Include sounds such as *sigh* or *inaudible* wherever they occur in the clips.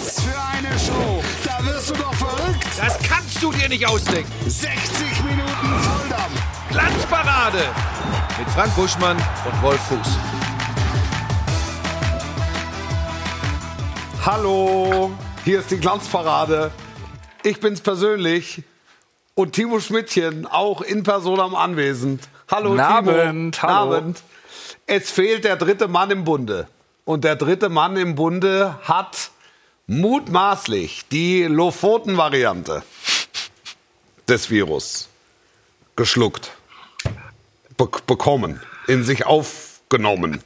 Was für eine Show! Da wirst du doch verrückt! Das kannst du dir nicht ausdenken. 60 Minuten Volldampf! Glanzparade mit Frank Buschmann und Wolf Fuß. Hallo, hier ist die Glanzparade. Ich bin's persönlich und Timo Schmidtchen auch in Personam anwesend. Hallo Guten Abend, Timo. hallo. Abend. Es fehlt der dritte Mann im Bunde. Und der dritte Mann im Bunde hat mutmaßlich die Lofoten-Variante des Virus geschluckt, be bekommen, in sich aufgenommen.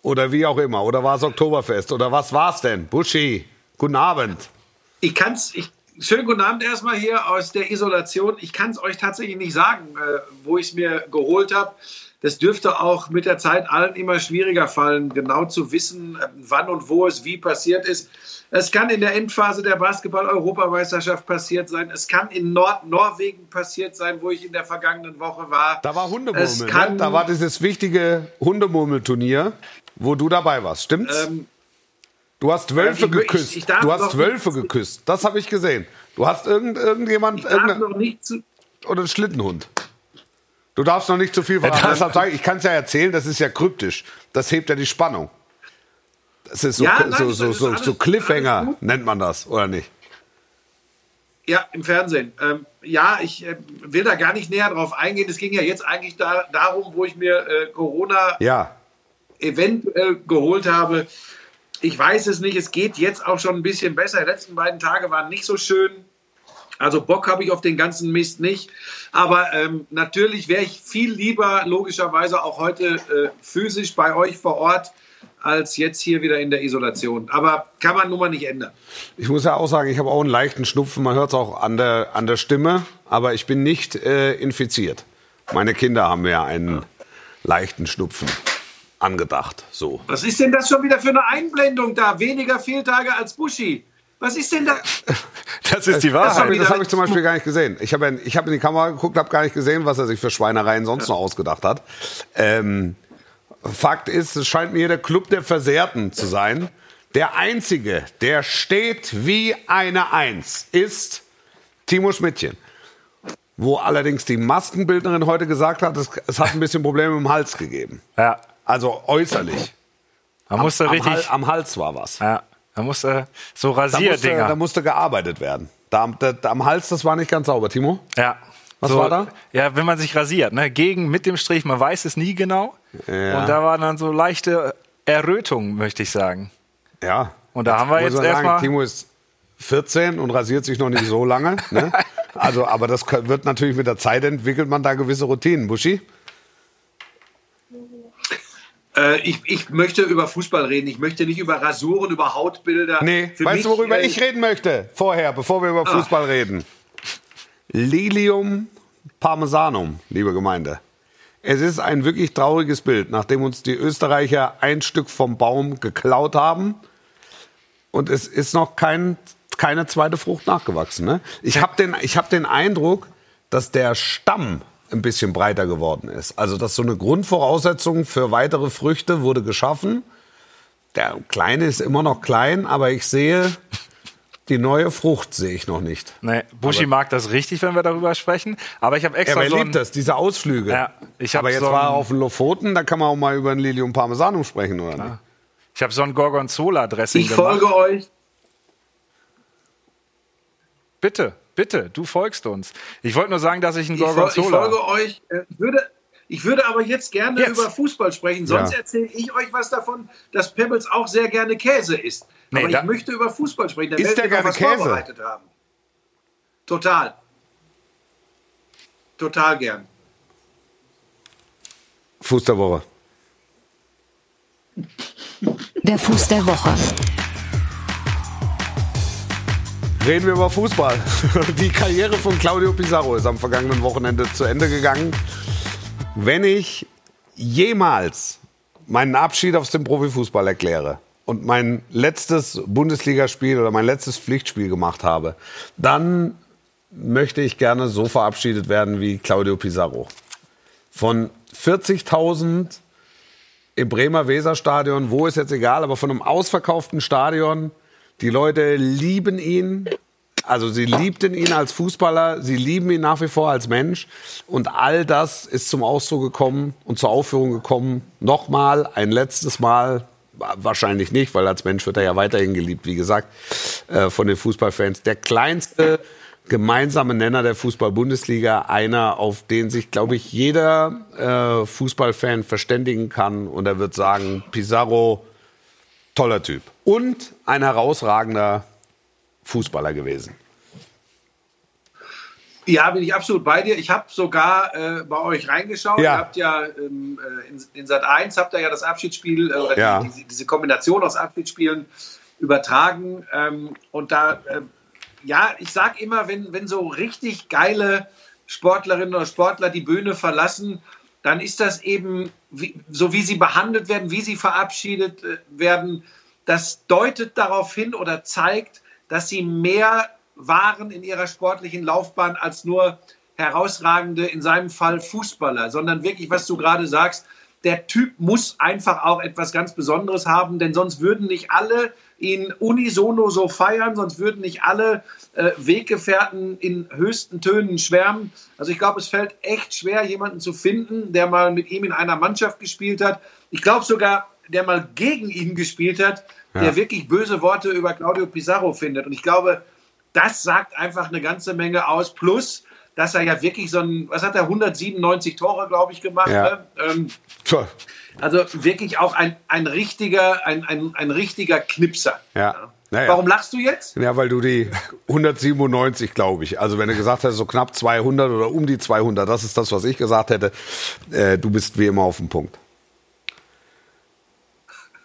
Oder wie auch immer. Oder war es Oktoberfest? Oder was war's denn? Buschi, guten Abend. Ich kann's, ich, schönen guten Abend erstmal hier aus der Isolation. Ich kann es euch tatsächlich nicht sagen, äh, wo ich es mir geholt habe. Das dürfte auch mit der Zeit allen immer schwieriger fallen, genau zu wissen, äh, wann und wo es wie passiert ist. Es kann in der Endphase der Basketball-Europameisterschaft passiert sein. Es kann in Nord-Norwegen passiert sein, wo ich in der vergangenen Woche war. Da war Es Hundemurmel, kann- ne? Da war dieses wichtige Hundemurmelturnier, wo du dabei warst. Stimmt's? Ähm, du hast Wölfe ich mö- ich- geküsst. ich darf du hast Wölfe geküsst. Das habe ich gesehen. Du hast irgend, irgendjemand ich darf noch nicht zu, oder einen Schlittenhund. Du darfst noch nicht zu viel verraten. Deshalb sage ich, ich kann es ja erzählen, das ist ja kryptisch. Das hebt ja die Spannung. Das ist so, Ja, nein, so, so, so, alles- so Cliffhanger, nennt man das, oder nicht? Ja, im Fernsehen. Ähm, ja, ich äh, will da gar nicht näher drauf eingehen. Es ging ja jetzt eigentlich da, darum, wo ich mir äh, Corona Ja. eventuell geholt habe. Ich weiß es nicht. Es geht jetzt auch schon ein bisschen besser. Die letzten beiden Tage waren nicht so schön. Also Bock habe ich auf den ganzen Mist nicht. Aber ähm, natürlich wäre ich viel lieber logischerweise auch heute äh, physisch bei euch vor Ort als jetzt hier wieder in der Isolation. Aber kann man nun mal nicht ändern. Ich muss ja auch sagen, ich habe auch einen leichten Schnupfen. Man hört es auch an der, an der Stimme, aber ich bin nicht äh, infiziert. Meine Kinder haben mir einen leichten Schnupfen angedacht. So. Was ist denn das schon wieder für eine Einblendung da? Weniger Fehltage als Buschi. Was ist denn da? *laughs* Das ist die Das habe Wahrheit. ich, das hab ich zum Beispiel gar nicht gesehen. Ich habe in, ich hab in die Kamera geguckt, habe gar nicht gesehen, was er sich für Schweinereien sonst noch ausgedacht hat. Ähm, Fakt ist, es scheint mir der Club der Versehrten zu sein. Der Einzige, der steht wie eine Eins, ist Timo Schmidtchen. Wo allerdings die Maskenbildnerin heute gesagt hat, es, es hat ein bisschen Probleme im Hals gegeben. Ja, Also äußerlich. man musste am, richtig. Hal- am Hals war was. ja, man musste so Da musste, Rasierdinger. da musste gearbeitet werden. Da, da, da, am Hals, das war nicht ganz sauber, Timo. ja. Was so, war da? Ja, wenn man sich rasiert, ne? Gegen, mit dem Strich, man weiß es nie genau. Ja. Und da waren dann so leichte Errötungen, möchte ich sagen. Ja. Und da haben wir muss jetzt erstmal- Timo ist 14 und rasiert sich noch nicht so lange. Ne? *laughs* Also, aber das wird natürlich mit der Zeit entwickelt man da gewisse Routinen. Buschi? Äh, ich, ich möchte über Fußball reden. Ich möchte nicht über Rasuren, über Hautbilder. Nee, Für weißt mich, du, worüber äh, ich reden möchte? Vorher, bevor wir über Fußball reden. Lilium Parmesanum, liebe Gemeinde. Es ist ein wirklich trauriges Bild, nachdem uns die Österreicher ein Stück vom Baum geklaut haben. Und es ist noch kein, keine zweite Frucht nachgewachsen. Ne? Ich habe den, ich hab den Eindruck, dass der Stamm ein bisschen breiter geworden ist. Also, dass so eine Grundvoraussetzung für weitere Früchte wurde geschaffen. Der Kleine ist immer noch klein, aber ich sehe, die neue Frucht sehe ich noch nicht. Nee, Buschi mag das richtig, wenn wir darüber sprechen. Aber ich habe Ja, extra wer so liebt das, diese Ausflüge. Ja, ich aber jetzt so war er auf den Lofoten, da kann man auch mal über ein Lilium Parmesanum sprechen, oder nicht? ich habe so ein Gorgonzola-Dressing Ich gemacht. folge euch. Bitte, bitte, du folgst uns. Ich wollte nur sagen, dass ich ein fol ich Gorgonzola. folge euch. Äh, Ich würde, ich würde aber jetzt gerne Jetzt. über Fußball sprechen. Sonst Ja. erzähle ich euch was davon, dass Pebbles auch sehr gerne Käse isst. Nee, aber ich möchte über Fußball sprechen. Da werden der gerne was Käse? vorbereitet haben. Total. Total gern. Fuß der Woche. Der Fuß der Woche. Reden wir über Fußball. *laughs* Die Karriere von Claudio Pizarro ist am vergangenen Wochenende zu Ende gegangen. Wenn ich jemals meinen Abschied aus dem Profifußball erkläre und mein letztes Bundesligaspiel oder mein letztes Pflichtspiel gemacht habe, dann möchte ich gerne so verabschiedet werden wie Claudio Pizarro. Von 40.000 im Bremer Weserstadion, wo ist jetzt egal, aber von einem ausverkauften Stadion, Die Leute lieben ihn. Also sie liebten ihn als Fußballer, sie lieben ihn nach wie vor als Mensch. Und all das ist zum Ausdruck gekommen und zur Aufführung gekommen. Nochmal, ein letztes Mal, wahrscheinlich nicht, weil als Mensch wird er ja weiterhin geliebt, wie gesagt, äh, von den Fußballfans. Der kleinste gemeinsame Nenner der Fußball-Bundesliga, einer, auf den sich, glaube ich, jeder äh, Fußballfan verständigen kann. Und er wird sagen, Pizarro, toller Typ. Und ein herausragender Fußballer gewesen. Ja, bin ich absolut bei dir. Ich habe sogar äh, bei euch reingeschaut. Ja. Ihr habt ja ähm, äh, in, in Sat 1 habt ihr ja das Abschiedsspiel äh, oder Ja. die, diese, diese Kombination aus Abschiedsspielen übertragen. Ähm, und da, äh, ja, ich sag immer, wenn, wenn so richtig geile Sportlerinnen oder Sportler die Bühne verlassen, dann ist das eben, wie, so wie sie behandelt werden, wie sie verabschiedet äh, werden, das deutet darauf hin oder zeigt, dass sie mehr waren in ihrer sportlichen Laufbahn als nur herausragende, in seinem Fall Fußballer, sondern wirklich, was du gerade sagst, der Typ muss einfach auch etwas ganz Besonderes haben, denn sonst würden nicht alle ihn unisono so feiern, sonst würden nicht alle äh, Weggefährten in höchsten Tönen schwärmen. Also ich glaube, es fällt echt schwer, jemanden zu finden, der mal mit ihm in einer Mannschaft gespielt hat. Ich glaube sogar, der mal gegen ihn gespielt hat, der wirklich böse Worte über Claudio Pizarro findet. Und ich glaube, das sagt einfach eine ganze Menge aus. Plus, dass er ja wirklich so ein, was hat er, 197 Tore, glaube ich, gemacht. Ja. Ne? Ähm, also wirklich auch ein, ein richtiger, ein, ein, ein richtiger Knipser. Ja. Naja. Warum lachst du jetzt? Ja, weil du die 197, glaube ich. Also wenn du gesagt hättest, so knapp 200 oder um die 200, das ist das, was ich gesagt hätte. Äh, du bist wie immer auf dem Punkt.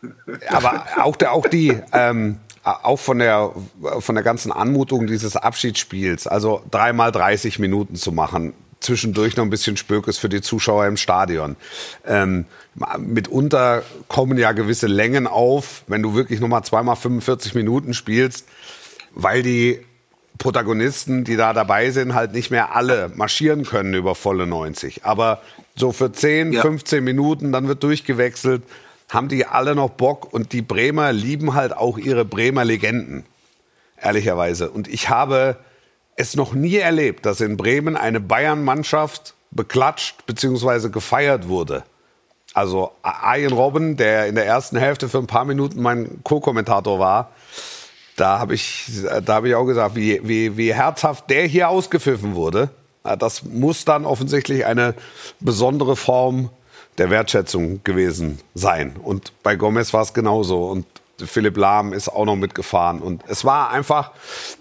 *laughs* Aber auch, der, auch die, ähm, auch von der, von der ganzen Anmutung dieses Abschiedsspiels, also dreimal 30 Minuten zu machen, zwischendurch noch ein bisschen Spökes für die Zuschauer im Stadion. Ähm, mitunter kommen ja gewisse Längen auf, wenn du wirklich nochmal zweimal 45 Minuten spielst, weil die Protagonisten, die da dabei sind, halt nicht mehr alle marschieren können über volle 90. Aber so für 10, Ja. 15 Minuten, dann wird durchgewechselt, haben die alle noch Bock und die Bremer lieben halt auch ihre Bremer Legenden, ehrlicherweise. Und ich habe es noch nie erlebt, dass in Bremen eine Bayern-Mannschaft beklatscht bzw. gefeiert wurde. Also Ian Robben, der in der ersten Hälfte für ein paar Minuten mein Co-Kommentator war, da habe ich, da habe ich auch gesagt, wie, wie, wie herzhaft der hier ausgepfiffen wurde. Das muss dann offensichtlich eine besondere Form der Wertschätzung gewesen sein. Und bei Gomez war es genauso. Und Philipp Lahm ist auch noch mitgefahren. Und es war einfach,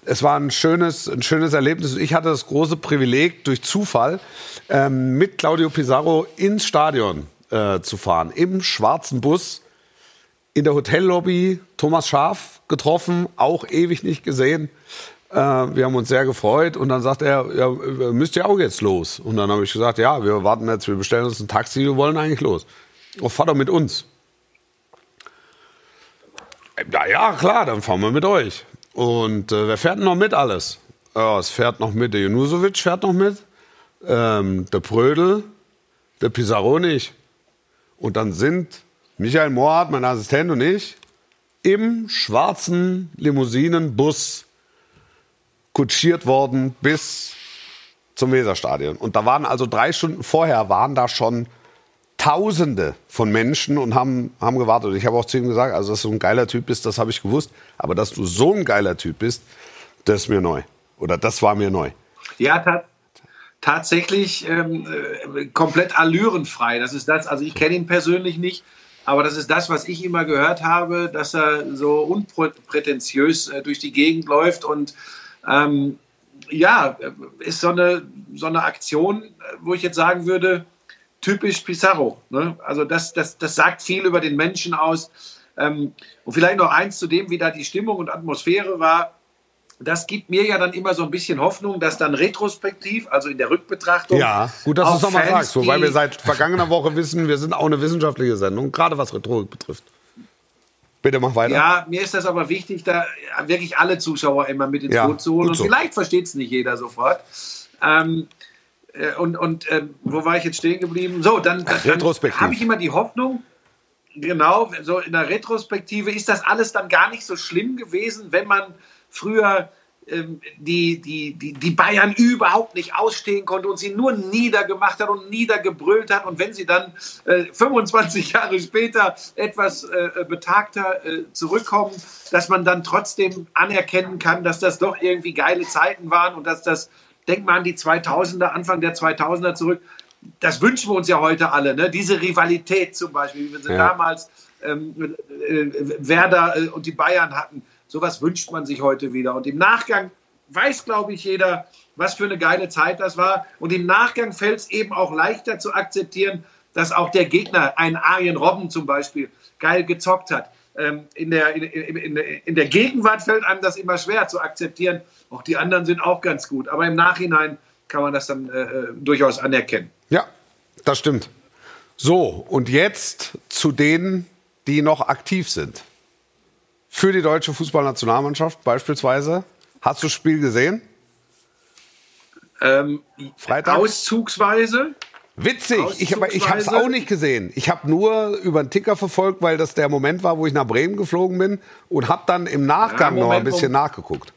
es war ein schönes, ein schönes Erlebnis. Ich hatte das große Privileg, durch Zufall ähm, mit Claudio Pizarro ins Stadion äh, zu fahren. Im schwarzen Bus in der Hotellobby Thomas Schaf getroffen, auch ewig nicht gesehen. Äh, wir haben uns sehr gefreut und dann sagt er, ja, müsst ihr auch jetzt los? Und dann habe ich gesagt, ja, wir warten jetzt, wir bestellen uns ein Taxi, wir wollen eigentlich los. Oh, fahr doch mit uns. Ja, ja, klar, dann fahren wir mit euch. Und äh, wer fährt denn noch mit alles? Ja, es fährt noch mit, der Junusovic fährt noch mit, ähm, der Prödel, der Pizarro nicht. Und dann sind Michael Mohrhardt, mein Assistent und ich im schwarzen Limousinenbus kutschiert worden bis zum Weserstadion. Und da waren also drei Stunden vorher waren da schon Tausende von Menschen und haben, haben gewartet. Ich habe auch zu ihm gesagt, also dass du ein geiler Typ bist, das habe ich gewusst. Aber dass du so ein geiler Typ bist, das ist mir neu. Oder das war mir neu. Ja, ta tatsächlich ähm, äh, komplett allürenfrei. Das ist das, also ich kenne ihn persönlich nicht, aber das ist das, was ich immer gehört habe, dass er so unprätentiös äh, durch die Gegend läuft und ähm, ja, ist so eine, so eine Aktion, wo ich jetzt sagen würde, typisch Pizarro. Ne? Also das, das, das sagt viel über den Menschen aus. Ähm, und vielleicht noch eins zu dem, wie da die Stimmung und Atmosphäre war. Das gibt mir ja dann immer so ein bisschen Hoffnung, dass dann retrospektiv, also in der Rückbetrachtung. Ja, gut, dass du es nochmal sagst, wobei die- wir seit vergangener Woche wissen, wir sind auch eine wissenschaftliche Sendung, gerade was Rhetorik betrifft. Bitte mach weiter. Ja, mir ist das aber wichtig, da wirklich alle Zuschauer immer mit ins Ja, Boot zu holen. Und so. vielleicht versteht es nicht jeder sofort. Ähm, äh, und und ähm, wo war ich jetzt stehen geblieben? So, dann, dann Retrospektiv. habe ich immer die Hoffnung, genau, so in der Retrospektive ist das alles dann gar nicht so schlimm gewesen, wenn man früher die, die, die, die Bayern überhaupt nicht ausstehen konnte und sie nur niedergemacht hat und niedergebrüllt hat. Und wenn sie dann äh, 25 *laughs* Jahre später etwas äh, betagter äh, zurückkommen, dass man dann trotzdem anerkennen kann, dass das doch irgendwie geile Zeiten waren und dass das, denkt man an die 2000er, Anfang der 2000er zurück, das wünschen wir uns ja heute alle, ne? diese Rivalität zum Beispiel, wie wir sie ja. damals ähm, äh, Werder äh, und die Bayern hatten Sowas wünscht man sich heute wieder. Und im Nachgang weiß, glaube ich, jeder, was für eine geile Zeit das war. Und im Nachgang fällt es eben auch leichter zu akzeptieren, dass auch der Gegner, ein Arjen Robben zum Beispiel, geil gezockt hat. Ähm, in, der, in, in, in, der Gegenwart fällt einem das immer schwer zu akzeptieren. Auch die anderen sind auch ganz gut. Aber im Nachhinein kann man das dann äh, äh durchaus anerkennen. Ja, das stimmt. So, und jetzt zu denen, die noch aktiv sind für die deutsche Fußballnationalmannschaft beispielsweise. Hast du das Spiel gesehen? Ähm, Freitag? Auszugsweise. Witzig, ich, ich habe es auch nicht gesehen. Ich habe nur über den Ticker verfolgt, weil das der Moment war, wo ich nach Bremen geflogen bin und habe dann im Nachgang ja, Moment, noch ein bisschen Moment. nachgeguckt.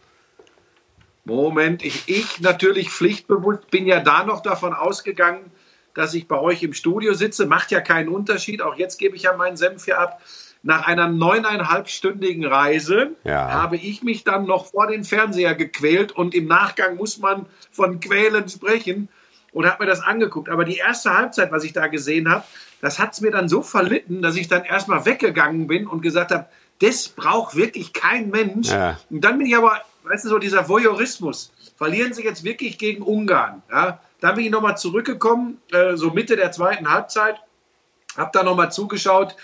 Moment, ich, ich natürlich pflichtbewusst bin ja da noch davon ausgegangen, dass ich bei euch im Studio sitze. Macht ja keinen Unterschied. Auch jetzt gebe ich ja meinen Senf hier ab. Nach einer neuneinhalbstündigen Reise ja. habe ich mich dann noch vor den Fernseher gequält und im Nachgang muss man von Quälen sprechen und habe mir das angeguckt. Aber die erste Halbzeit, was ich da gesehen habe, das hat es mir dann so verlitten, dass ich dann erstmal weggegangen bin und gesagt habe, das braucht wirklich kein Mensch. Ja. Und dann bin ich aber, weißt du, so dieser Voyeurismus. Verlieren sie jetzt wirklich gegen Ungarn? Ja? Dann bin ich nochmal zurückgekommen, äh, so Mitte der zweiten Halbzeit, habe da nochmal zugeschaut.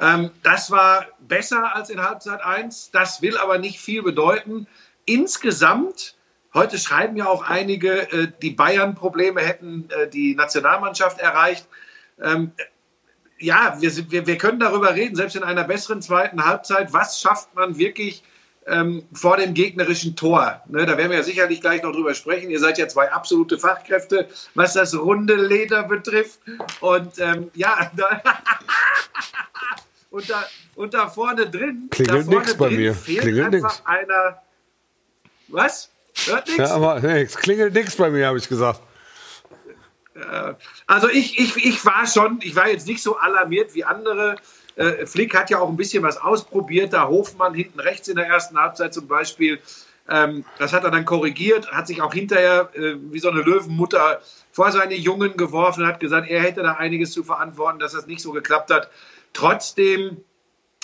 Ähm, das war besser als in Halbzeit 1. Das will aber nicht viel bedeuten. Insgesamt, heute schreiben ja auch einige, äh, die Bayern-Probleme hätten äh, die Nationalmannschaft erreicht. Ähm, ja, wir, wir, wir können darüber reden, selbst in einer besseren zweiten Halbzeit. Was schafft man wirklich ähm, vor dem gegnerischen Tor? Ne, da werden wir ja sicherlich gleich noch drüber sprechen. Ihr seid ja zwei absolute Fachkräfte, was das runde Leder betrifft. Und ähm, ja, *laughs* und da, und da vorne drin. Klingelt nichts bei mir. Klingelt nichts. Einer. Was? Hört nichts? Ja, aber nichts. Klingelt nichts bei mir, habe ich gesagt. Also ich, ich, ich war schon, ich war jetzt nicht so alarmiert wie andere. Äh, Flick hat ja auch ein bisschen was ausprobiert. Da Hofmann hinten rechts in der ersten Halbzeit zum Beispiel. Ähm, das hat er dann korrigiert, hat sich auch hinterher äh, wie so eine Löwenmutter vor seine Jungen geworfen und hat gesagt, er hätte da einiges zu verantworten, dass das nicht so geklappt hat. Trotzdem,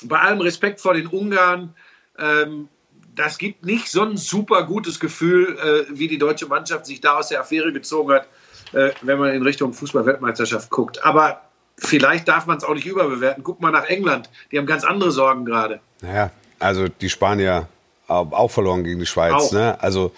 bei allem Respekt vor den Ungarn, ähm, das gibt nicht so ein super gutes Gefühl, äh, wie die deutsche Mannschaft sich da aus der Affäre gezogen hat, äh, wenn man in Richtung Fußball-Weltmeisterschaft guckt. Aber vielleicht darf man es auch nicht überbewerten. Guck mal nach England, die haben ganz andere Sorgen gerade. Naja, also die Spanier auch verloren gegen die Schweiz. Ne? Also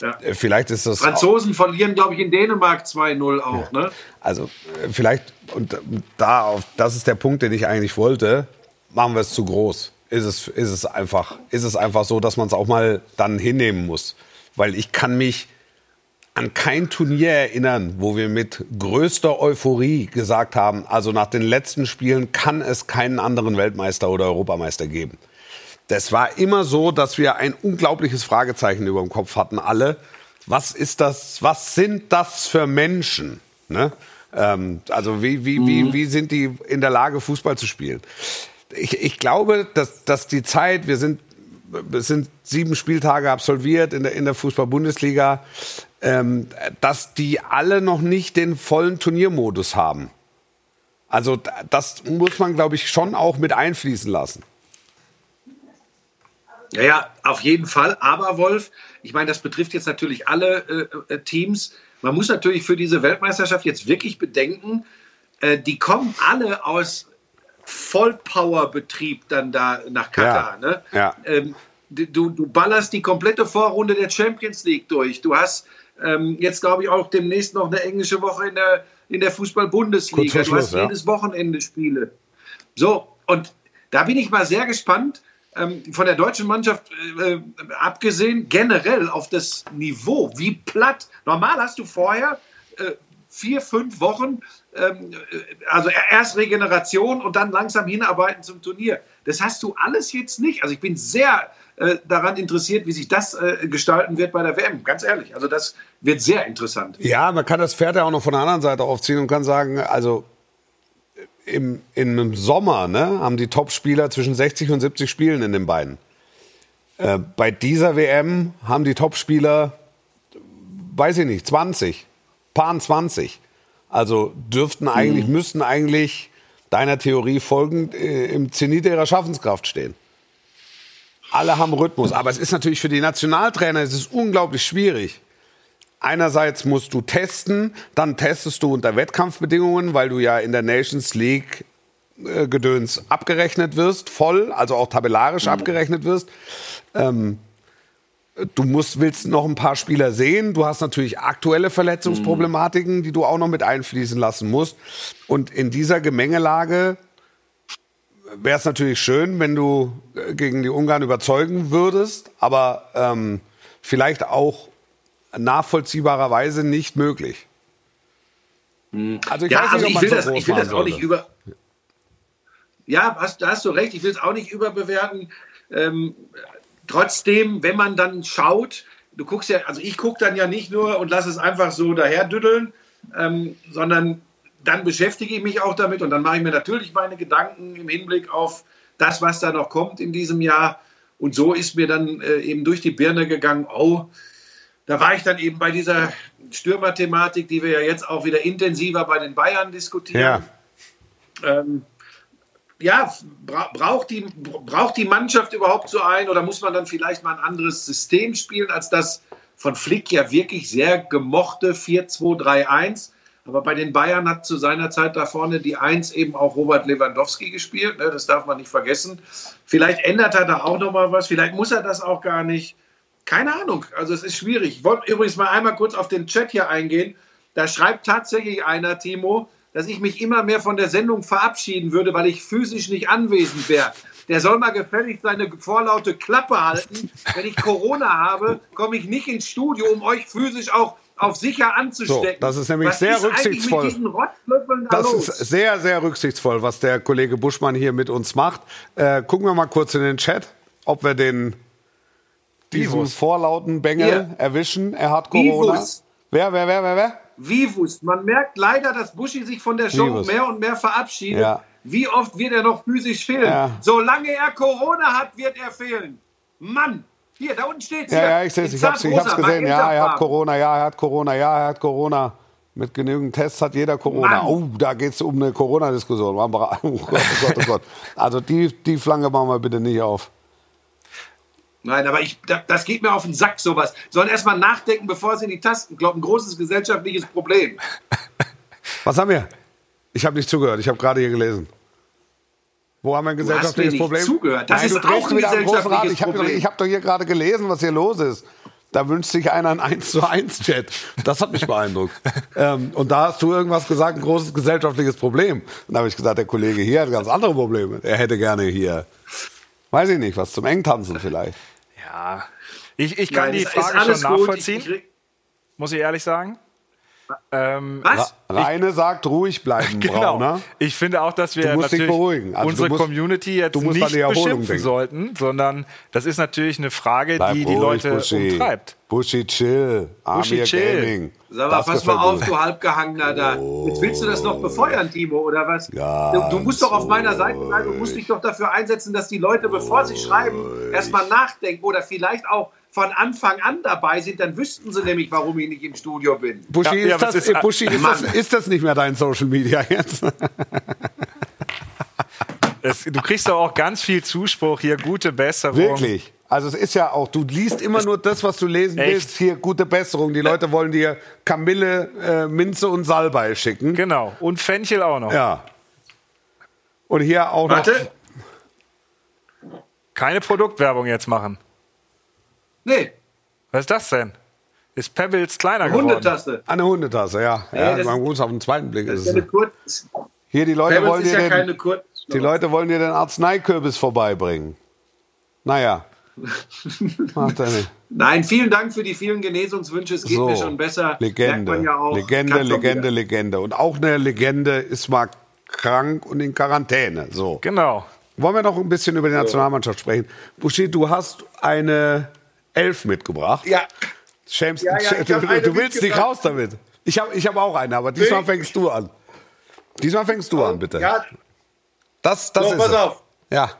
ja. Äh, vielleicht ist das. Franzosen verlieren, glaube ich, in Dänemark 2-0 auch. Ja. Ne? Also äh, vielleicht, und da auf, das ist der Punkt, den ich eigentlich wollte, machen wir es zu groß. Ist es, ist es, einfach, ist es einfach so, dass man es auch mal dann hinnehmen muss. Weil ich kann mich an kein Turnier erinnern, wo wir mit größter Euphorie gesagt haben, also nach den letzten Spielen kann es keinen anderen Weltmeister oder Europameister geben. Das war immer so, dass wir ein unglaubliches Fragezeichen über dem Kopf hatten, alle. Was ist das, was sind das für Menschen? Ne? Ähm, also wie, wie, mhm. wie, wie sind die in der Lage, Fußball zu spielen? Ich, ich glaube, dass, dass die Zeit, wir sind, es sind sieben Spieltage absolviert in der, in der Fußball-Bundesliga, ähm, dass die alle noch nicht den vollen Turniermodus haben. Also das muss man, glaube ich, schon auch mit einfließen lassen. Ja, ja, auf jeden Fall. Aber Wolf, ich meine, das betrifft jetzt natürlich alle äh, äh, Teams. Man muss natürlich für diese Weltmeisterschaft jetzt wirklich bedenken, äh, die kommen alle aus Vollpower-Betrieb dann da nach Katar. Ja, ne? ja. Ähm, du, du ballerst die komplette Vorrunde der Champions League durch. Du hast ähm, jetzt, glaube ich, auch demnächst noch eine englische Woche in der, in der Fußball-Bundesliga. Du hast jedes Wochenende Spiele. So, und da bin ich mal sehr gespannt, von der deutschen Mannschaft äh, äh, abgesehen, generell auf das Niveau, wie platt. Normal hast du vorher äh, vier, fünf Wochen, ähm, also erst Regeneration und dann langsam hinarbeiten zum Turnier. Das hast du alles jetzt nicht. Also ich bin sehr äh, daran interessiert, wie sich das äh, gestalten wird bei der WM. Ganz ehrlich. Also das wird sehr interessant. Ja, man kann das Pferd ja auch noch von der anderen Seite aufziehen und kann sagen, also im, im Sommer ne, haben die Topspieler zwischen 60 und 70 Spielen in den beiden. Äh, bei dieser WM haben die Topspieler, weiß ich nicht, 20, paar 20. Also dürften eigentlich, Mhm. müssten eigentlich deiner Theorie folgend äh, im Zenit ihrer Schaffenskraft stehen. Alle haben Rhythmus, aber es ist natürlich für die Nationaltrainer es ist unglaublich schwierig. Einerseits musst du testen, dann testest du unter Wettkampfbedingungen, weil du ja in der Nations League äh, Gedöns abgerechnet wirst, voll, also auch tabellarisch abgerechnet wirst. Ähm, du musst, willst noch ein paar Spieler sehen. Du hast natürlich aktuelle Verletzungsproblematiken, die du auch noch mit einfließen lassen musst. Und in dieser Gemengelage wäre es natürlich schön, wenn du äh, gegen die Ungarn überzeugen würdest, aber ähm, vielleicht auch nachvollziehbarerweise nicht möglich. Also ich ja, weiß also nicht, ich ob will man das, so ich will das auch nicht über. Ja, hast, da hast du recht. Ich will es auch nicht überbewerten. Ähm, trotzdem, wenn man dann schaut, du guckst ja, also ich gucke dann ja nicht nur und lasse es einfach so daherdüddeln, ähm, sondern dann beschäftige ich mich auch damit und dann mache ich mir natürlich meine Gedanken im Hinblick auf das, was da noch kommt in diesem Jahr. Und so ist mir dann äh, eben durch die Birne gegangen, oh, da war ich dann eben bei dieser Stürmerthematik, die wir ja jetzt auch wieder intensiver bei den Bayern diskutieren. Ja. Ähm, ja, bra braucht, die, braucht die Mannschaft überhaupt so ein oder muss man dann vielleicht mal ein anderes System spielen als das von Flick ja wirklich sehr gemochte 4-2-3-1? Aber bei den Bayern hat zu seiner Zeit da vorne die Eins eben auch Robert Lewandowski gespielt. Ne? Das darf man nicht vergessen. Vielleicht ändert er da auch noch mal was. Vielleicht muss er das auch gar nicht. Keine Ahnung. Also es ist schwierig. Ich wollte übrigens mal einmal kurz auf den Chat hier eingehen. Da schreibt tatsächlich einer, Timo, dass ich mich immer mehr von der Sendung verabschieden würde, weil ich physisch nicht anwesend wäre. Der soll mal gefällig seine vorlaute Klappe halten. Wenn ich Corona habe, komme ich nicht ins Studio, um euch physisch auch auf sicher anzustecken. So, das ist nämlich Was sehr ist rücksichtsvoll. Da Das los? ist sehr, sehr rücksichtsvoll, was der Kollege Buschmann hier mit uns macht. Äh, gucken wir mal kurz in den Chat, ob wir den diesen Vivus. vorlauten Bengel Hier. erwischen. Er hat Corona. Vivus. Wer, wer, wer, wer, wer? Vivus. Man merkt leider, dass Buschi sich von der Show Vivus. mehr und mehr verabschiedet. Ja. Wie oft wird er noch physisch fehlen? Ja. Solange er Corona hat, wird er fehlen. Mann! Hier, da unten steht Ja, ja, ich sehe es. Ich hab's, ich hab's gesehen. Ja, er hat Corona. Ja, er hat Corona. Ja, er hat Corona. Mit genügend Tests hat jeder Corona. Mann. Oh, da geht es um eine Corona-Diskussion. *laughs* Oh Gott, oh Gott, oh Gott. Also die, die Flanke machen wir bitte nicht auf. Nein, aber ich, da- das geht mir auf den Sack, sowas. Sollen erstmal nachdenken, bevor sie in die Tasten kloppen. Großes gesellschaftliches Problem. *laughs* Was haben wir? Ich habe nicht zugehört. Ich habe gerade hier gelesen. Wo haben wir ein hast mir gesellschaftliches nicht Problem? zugehört. Das Nein, ist du auch ein gesellschaftliches Ich habe doch, Problem. hab doch hier gerade gelesen, was hier los ist. Da wünscht sich einer ein 1 zu 1 Chat. Das hat mich beeindruckt. *laughs* ähm, und da hast du irgendwas gesagt, ein großes gesellschaftliches Problem. Und da habe ich gesagt, der Kollege hier hat ganz andere Probleme. Er hätte gerne hier, weiß ich nicht, was zum Engtanzen vielleicht. Ja. Ich, ich kann Nein, die Frage schon nachvollziehen, Ich, ich, muss ich ehrlich sagen. Ähm, was? Reine sagt, ruhig bleiben, *laughs* Genau. Brauner. Ich finde auch, dass wir Du musst dich natürlich beruhigen. Also unsere du musst- Community jetzt du musst an nicht die beschimpfen denken. sollten, sondern das ist natürlich eine Frage, Bleib die die ruhig, Leute Buschi. umtreibt. Buschi chill. Buschi Amir chill. Gaming. Sag mal, Das pass mal auf, du Halbgehangener da. Jetzt willst du das noch befeuern, Timo, oder was? Ganz Du, du musst doch auf meiner Seite bleiben und musst dich doch dafür einsetzen, dass die Leute, bevor sie schreiben, erstmal nachdenken oder vielleicht auch von Anfang an dabei sind. Dann wüssten sie nämlich, warum ich nicht im Studio bin. Buschi, Ja, ja, ist, was das, ist- äh, Buschi ist, das, ist das nicht mehr dein Social Media jetzt? *laughs* Es, du kriegst doch auch ganz viel Zuspruch hier, gute Besserung. Wirklich. Also es ist ja auch, du liest immer nur das, was du lesen Echt? willst. Hier, gute Besserung. Die Leute wollen dir Kamille, äh, Minze und Salbei schicken. Genau. Und Fenchel auch noch. Ja. Und hier auch noch. Warte. Keine Produktwerbung jetzt machen. Nee, Was ist das denn? Ist Pebbles kleiner geworden? Hundetaste. Eine Hundetasse, ja. ja das- man muss auf den zweiten Blick. Das Ist ja eine Kurz. Hier, die Leute wollen Pebbles ist dir ja keine den, die Leute wollen dir den Arzneikürbis vorbeibringen. Naja. *laughs* Macht er nicht. Nein, vielen Dank für die vielen Genesungswünsche. Es geht mir schon besser. Legende, ja auch. Legende, Legende, wieder. Legende. Und auch eine Legende ist mal krank und in Quarantäne. So. Genau. Wollen wir noch ein bisschen über die Nationalmannschaft sprechen? Buschi, du hast eine Elf mitgebracht. Ja, Schämst, Ja, ja, du, du, willst nicht mitgebracht. raus damit. Ich habe ich hab auch eine, aber diesmal fängst du an. Diesmal fängst du an, bitte. ja, Das, das so, ist pass es. auf. Ja,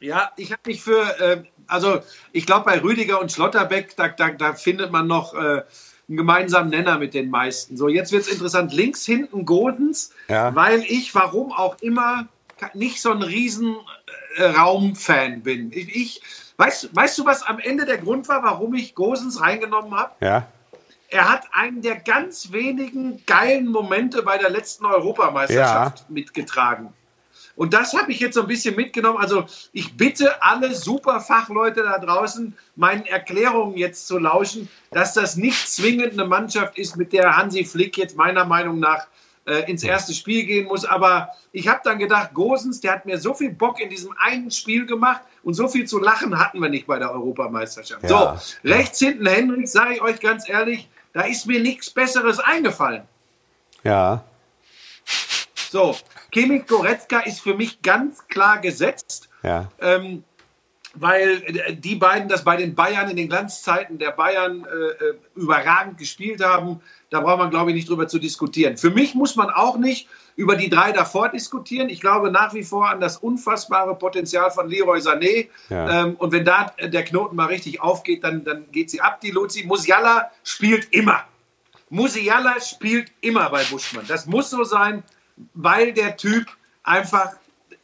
Ja, ich habe mich für, äh, also ich glaube bei Rüdiger und Schlotterbeck, da, da, da findet man noch äh, einen gemeinsamen Nenner mit den meisten. So, jetzt wird's interessant. Links hinten Godens, Ja. weil ich, warum auch immer, nicht so ein riesen äh, Raumfan bin. Ich, ich weißt, weißt du, was am Ende der Grund war, warum ich Gosens reingenommen habe? ja. Er hat einen der ganz wenigen geilen Momente bei der letzten Europameisterschaft mitgetragen. Und das habe ich jetzt so ein bisschen mitgenommen. Also ich bitte alle super Fachleute da draußen, meinen Erklärungen jetzt zu lauschen, dass das nicht zwingend eine Mannschaft ist, mit der Hansi Flick jetzt meiner Meinung nach äh, ins erste Spiel gehen muss. Aber ich habe dann gedacht, Gosens, der hat mir so viel Bock in diesem einen Spiel gemacht und so viel zu lachen hatten wir nicht bei der Europameisterschaft. Ja. So, rechts hinten Henrik, sage ich euch ganz ehrlich, da ist mir nichts Besseres eingefallen. Ja. So, Kimmich Goretzka ist für mich ganz klar gesetzt. Ja. Ähm, weil äh, die beiden das bei den Bayern in den Glanzzeiten der Bayern äh, äh, überragend gespielt haben. Da braucht man, glaube ich, nicht drüber zu diskutieren. Für mich muss man auch nicht über die drei davor diskutieren. Ich glaube nach wie vor an das unfassbare Potenzial von Leroy Sané. Ja. Ähm, und wenn da der Knoten mal richtig aufgeht, dann, dann geht sie ab, die Luzi. Musiala spielt immer. Musiala spielt immer bei Buschmann. Das muss so sein, weil der Typ einfach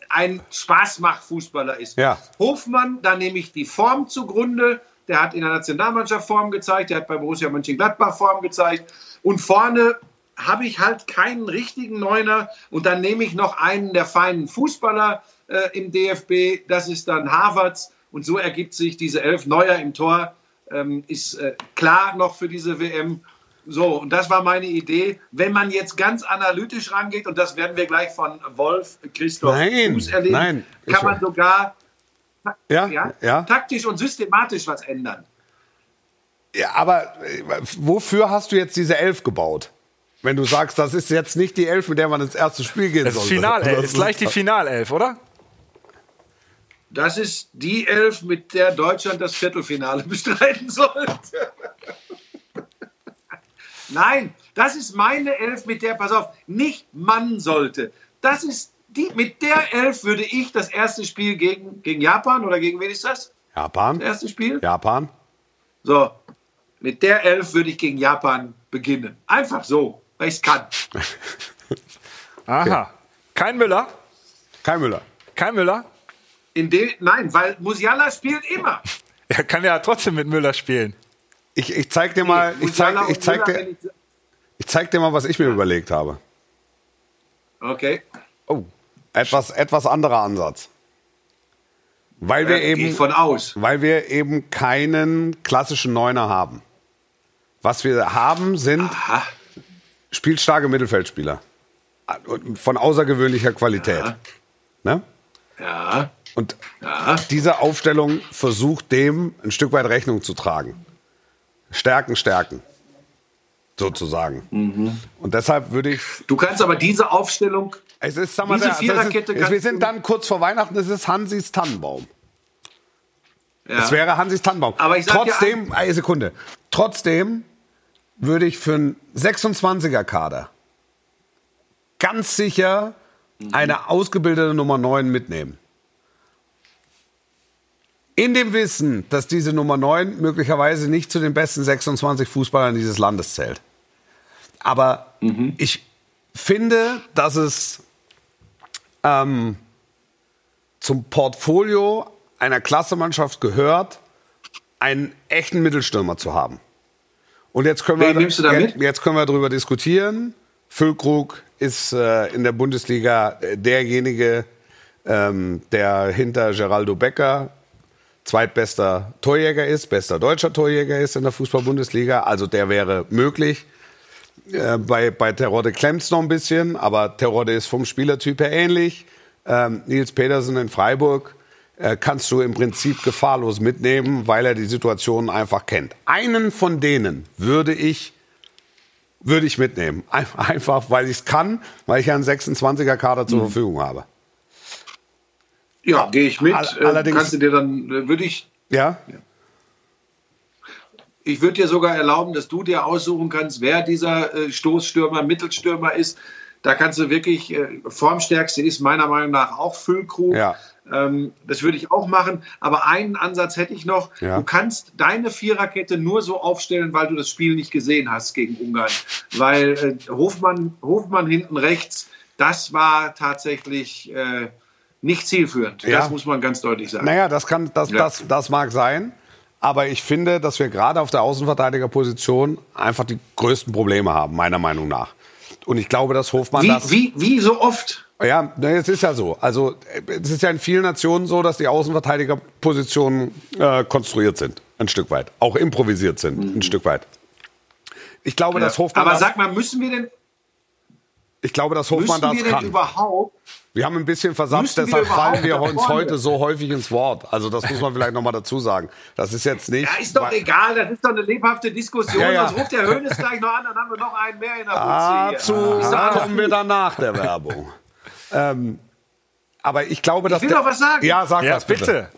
ein Spaßmach-Fußballer ist. Ja. Hofmann, da nehme ich die Form zugrunde. Der hat in der Nationalmannschaft Form gezeigt, der hat bei Borussia Mönchengladbach Form gezeigt. Und vorne habe ich halt keinen richtigen Neuner. Und dann nehme ich noch einen der feinen Fußballer äh, im DFB. Das ist dann Havertz. Und so ergibt sich diese elf Neuer im Tor. Ähm, ist äh, klar noch für diese WM. So, und das war meine Idee. Wenn man jetzt ganz analytisch rangeht, und das werden wir gleich von Wolf Christoph Nein, Fuß erleben, nein, kann man sogar Ja, ja, ja. taktisch und systematisch was ändern. Ja, aber äh, wofür hast du jetzt diese Elf gebaut? Wenn du sagst, das ist jetzt nicht die Elf, mit der man ins erste Spiel gehen sollte. Finalelf. Das Ist gleich die Finalelf, oder? Das ist die Elf, mit der Deutschland das Viertelfinale *laughs* bestreiten sollte. Nein, das ist meine Elf, mit der, pass auf, nicht Mann sollte. Das ist die, mit der Elf würde ich das erste Spiel gegen, gegen Japan oder gegen wen ist das? Japan? Das erste Spiel? Japan? So, mit der Elf würde ich gegen Japan beginnen. Einfach so, weil ich es kann. *laughs* Aha. Kein Müller? Kein Müller. Kein Müller? In dem, nein, weil Musiala spielt immer. *laughs* Er kann ja trotzdem mit Müller spielen. Ich, ich zeig dir mal, ich zeig, ich, zeig dir, ich- zeig dir mal, was ich mir überlegt habe. Okay. Oh. Etwas, etwas anderer Ansatz. Weil wir eben, von aus. weil wir eben keinen klassischen Neuner haben. Was wir haben, sind spielstarke Mittelfeldspieler. Von außergewöhnlicher Qualität. Ne? Ja. Und Ja. diese Aufstellung versucht dem ein Stück weit Rechnung zu tragen. Stärken, stärken. Sozusagen. Mhm. Und deshalb würde ich. Du kannst aber diese Aufstellung, Es ist, sag mal, Diese der- also Viererkette ist, wir sind dann kurz vor Weihnachten, es ist Hansis Tannenbaum. ja, Es wäre Hansis Tannenbaum. Aber ich sag dir Trotzdem, eine Sekunde. Trotzdem würde ich für einen 26er-Kader ganz sicher Mhm. eine ausgebildete Nummer 9 mitnehmen. In dem Wissen, dass diese Nummer 9 möglicherweise nicht zu den besten 26 Fußballern dieses Landes zählt. Aber Mhm. ich finde, dass es ähm, zum Portfolio einer Klassemannschaft gehört, einen echten Mittelstürmer zu haben. Und jetzt können Wen wir jetzt, jetzt können wir darüber diskutieren. Füllkrug ist äh, in der Bundesliga äh, derjenige, ähm, der hinter Geraldo Becker zweitbester Torjäger ist, bester deutscher Torjäger ist in der Fußball-Bundesliga. Also der wäre möglich. Äh, bei, bei Terodde klemmt's noch ein bisschen, aber Terodde ist vom Spielertyp her ähnlich. Ähm, Nils Petersen in Freiburg äh, kannst du im Prinzip gefahrlos mitnehmen, weil er die Situation einfach kennt. Einen von denen würde ich würde ich mitnehmen. Ein- Einfach, weil ich es kann, weil ich ja einen 26er Kader zur Verfügung habe. Ja, gehe ich mit. All- Äh, allerdings- Kannst du dir dann, äh, würde ich, Ja? ich würde dir sogar erlauben, dass du dir aussuchen kannst, wer dieser äh, Stoßstürmer, Mittelstürmer ist. Da kannst du wirklich, äh, Formstärkste ist meiner Meinung nach auch Füllkrug. Ja. Ähm, das würde ich auch machen. Aber einen Ansatz hätte ich noch. Ja. Du kannst deine Viererkette nur so aufstellen, weil du das Spiel nicht gesehen hast gegen Ungarn. Weil äh, Hofmann, Hofmann hinten rechts, das war tatsächlich äh, nicht zielführend. Ja. Das muss man ganz deutlich sagen. Naja, das kann, das, Ja. das, das mag sein. Aber ich finde, dass wir gerade auf der Außenverteidigerposition einfach die größten Probleme haben, meiner Meinung nach. Und ich glaube, dass Hofmann Wie, das. wie, wie so oft. Ja, es ist ja so. Also es ist ja in vielen Nationen so, dass die Außenverteidigerpositionen äh, konstruiert sind, ein Stück weit. Auch improvisiert sind, ein Stück weit. Ich glaube, dass Hofmann Aber sag mal, müssen wir denn, ich glaube, dass Hofmann müssen das wir denn kann. überhaupt Wir haben ein bisschen wir deshalb fallen wir uns heute so häufig ins Wort. Also das muss man vielleicht noch mal dazu sagen. Das ist jetzt nicht. Ja, ist doch weil- egal, das ist doch eine lebhafte Diskussion. Ja, ja. Sonst ruft der Hönes gleich noch an, dann haben wir noch einen mehr in der Dazu doch alles kommen wir dann nach der Werbung. ähm, aber ich glaube, dass will der- noch was sagen. Ja, sag Ja, was bitte. bitte.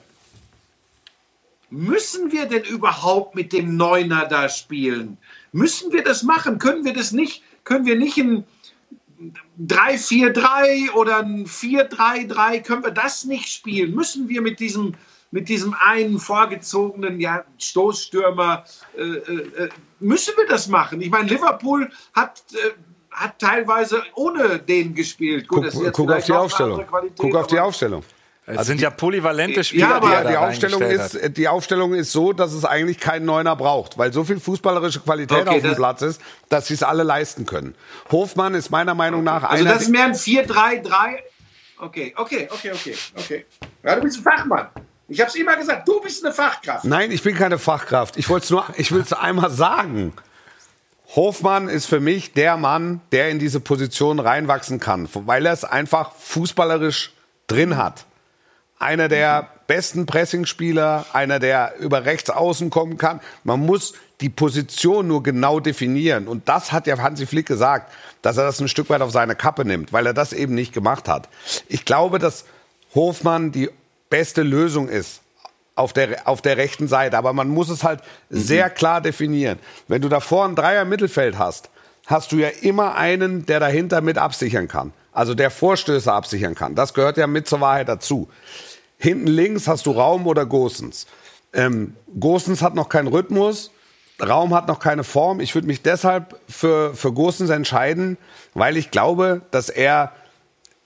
Müssen wir denn überhaupt mit dem Neuner da spielen? Müssen wir das machen? Können wir das nicht? Können wir nicht ein 3-4-3 oder ein 4-3-3? Können wir das nicht spielen? Müssen wir mit diesem mit diesem einen vorgezogenen ja, Stoßstürmer, äh, äh, äh, müssen wir das machen? Ich meine, Liverpool hat, äh, hat teilweise ohne den gespielt. Gut, Guck, guck auf die Aufstellung. Qualität, Guck auf die Aufstellung. Es sind ja polyvalente Spieler, Ja, aber die er Die, da die, Aufstellung ist, hat. die Aufstellung ist so, dass es eigentlich keinen Neuner braucht, weil so viel fußballerische Qualität Okay, auf dem Platz ist, dass sie es alle leisten können. Hofmann ist meiner Meinung nach Also einer. das ist mehr ein 4-3-3. Okay, okay, okay, okay, okay. Ja, du bist ein Fachmann. Ich habe es immer gesagt, du bist eine Fachkraft. Nein, ich bin keine Fachkraft. Ich wollte es nur, ich will es einmal sagen. Hofmann ist für mich der Mann, der in diese Position reinwachsen kann, weil er es einfach fußballerisch drin hat. Einer der besten Pressingspieler, einer, der über rechts außen kommen kann. Man muss die Position nur genau definieren. Und das hat ja Hansi Flick gesagt, dass er das ein Stück weit auf seine Kappe nimmt, weil er das eben nicht gemacht hat. Ich glaube, dass Hofmann die beste Lösung ist auf der, auf der rechten Seite. Aber man muss es halt sehr klar definieren. Wenn du davor ein Dreier Mittelfeld hast, hast du ja immer einen, der dahinter mit absichern kann. Also der Vorstöße absichern kann. Das gehört ja mit zur Wahrheit dazu. Hinten links hast du Raum oder Gosens. Ähm, Gosens hat noch keinen Rhythmus. Raum hat noch keine Form. Ich würde mich deshalb für, für Gosens entscheiden, weil ich glaube, dass er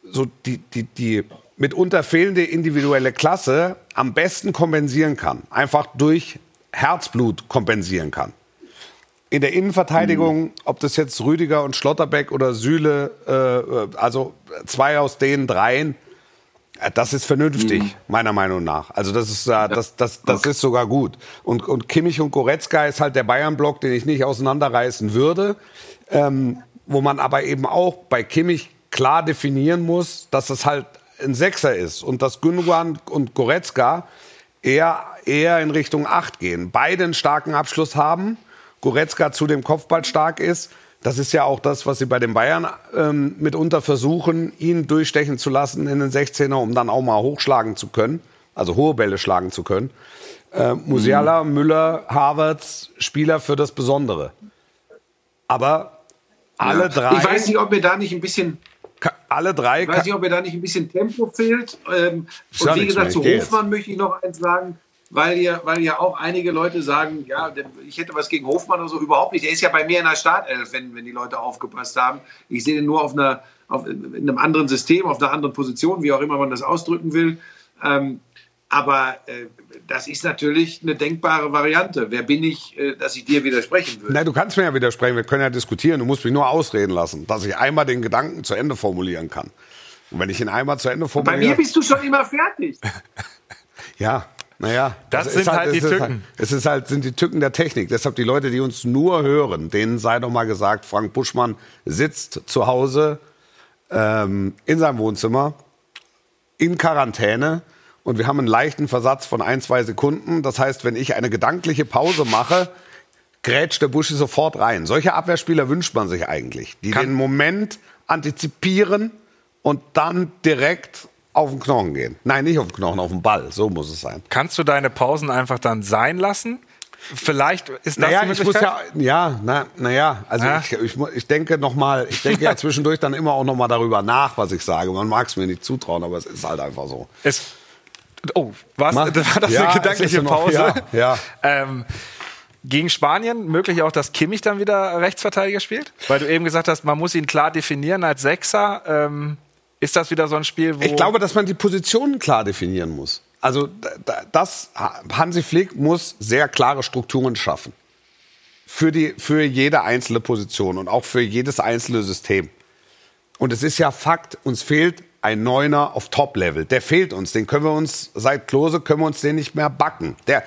so die, die, die mitunter fehlende individuelle Klasse am besten kompensieren kann. Einfach durch Herzblut kompensieren kann. In der Innenverteidigung, ob das jetzt Rüdiger und Schlotterbeck oder Süle, äh, also zwei aus den dreien, äh, das ist vernünftig, meiner Meinung nach. Also das ist, äh, das, das, das ist sogar gut. Und, und Kimmich und Goretzka ist halt der Bayern-Block, den ich nicht auseinanderreißen würde. Ähm, wo man aber eben auch bei Kimmich klar definieren muss, dass es halt ein Sechser ist und dass Gündogan und Goretzka eher, eher in Richtung acht gehen. Beide einen starken Abschluss haben. Goretzka zu dem Kopfball stark ist. Das ist ja auch das, was sie bei den Bayern ähm, mitunter versuchen, ihn durchstechen zu lassen in den 16er, um dann auch mal hochschlagen zu können, also hohe Bälle schlagen zu können. Äh, Musiala, Müller, Havertz, Spieler für das Besondere. Aber alle drei, Ich weiß nicht, ob mir da nicht ein bisschen, alle drei, ich weiß nicht, ob mir da nicht ein bisschen Tempo fehlt. Ähm, ja und wie gesagt, zu Hofmann möchte ich noch eins sagen, weil ja, weil ja auch einige Leute sagen, ja, der- ich hätte was gegen Hofmann oder so, überhaupt nicht. Er ist ja bei mir in der Startelf, wenn, wenn die Leute aufgepasst haben. Ich sehe den nur auf einer, auf, in einem anderen System, auf einer anderen Position, wie auch immer man das ausdrücken will. Ähm, aber äh, das ist natürlich eine denkbare Variante. Wer bin ich, äh, dass ich dir widersprechen würde? Nein, du kannst mir ja widersprechen, wir können ja diskutieren, du musst mich nur ausreden lassen, dass ich einmal den Gedanken zu Ende formulieren kann. Und wenn ich ihn einmal zu Ende Bei formuliere... mir bist du schon immer fertig. *laughs* Ja, naja. Das sind halt die es ist Tücken. es ist halt, sind die Tücken der Technik. Deshalb die Leute, die uns nur hören, denen sei doch mal gesagt, Frank Buschmann sitzt zu Hause ähm, in seinem Wohnzimmer in Quarantäne und wir haben einen leichten Versatz von ein, zwei Sekunden. Das heißt, wenn ich eine gedankliche Pause mache, grätscht der Buschi sofort rein. Solche Abwehrspieler wünscht man sich eigentlich, die Kann- den Moment antizipieren und dann direkt auf den Knochen gehen. Nein, nicht auf den Knochen, auf den Ball. So muss es sein. Kannst du deine Pausen einfach dann sein lassen? Vielleicht ist das Naja, die ich muss ja, ja, na, naja, also Ja. ich, ich, ich denke noch mal, ich *laughs* denke ja zwischendurch dann immer auch noch mal darüber nach, was ich sage. Man mag es mir nicht zutrauen, aber es ist halt einfach so. Es, oh, was? Mach- *laughs* War das Ja, eine gedankliche noch- Pause? ja, ja. Ähm, gegen Spanien möglich auch, dass Kimmich dann wieder Rechtsverteidiger spielt? Weil du eben gesagt hast, man muss ihn klar definieren als Sechser. Ähm, ist das wieder so ein Spiel, wo. Ich glaube, dass man die Positionen klar definieren muss. Also da- da- das Hansi Flick muss sehr klare Strukturen schaffen für die für jede einzelne Position und auch für jedes einzelne System. Und es ist ja Fakt, uns fehlt ein Neuner auf Top-Level. Der fehlt uns. Den können wir uns seit Klose können wir uns den nicht mehr backen. Der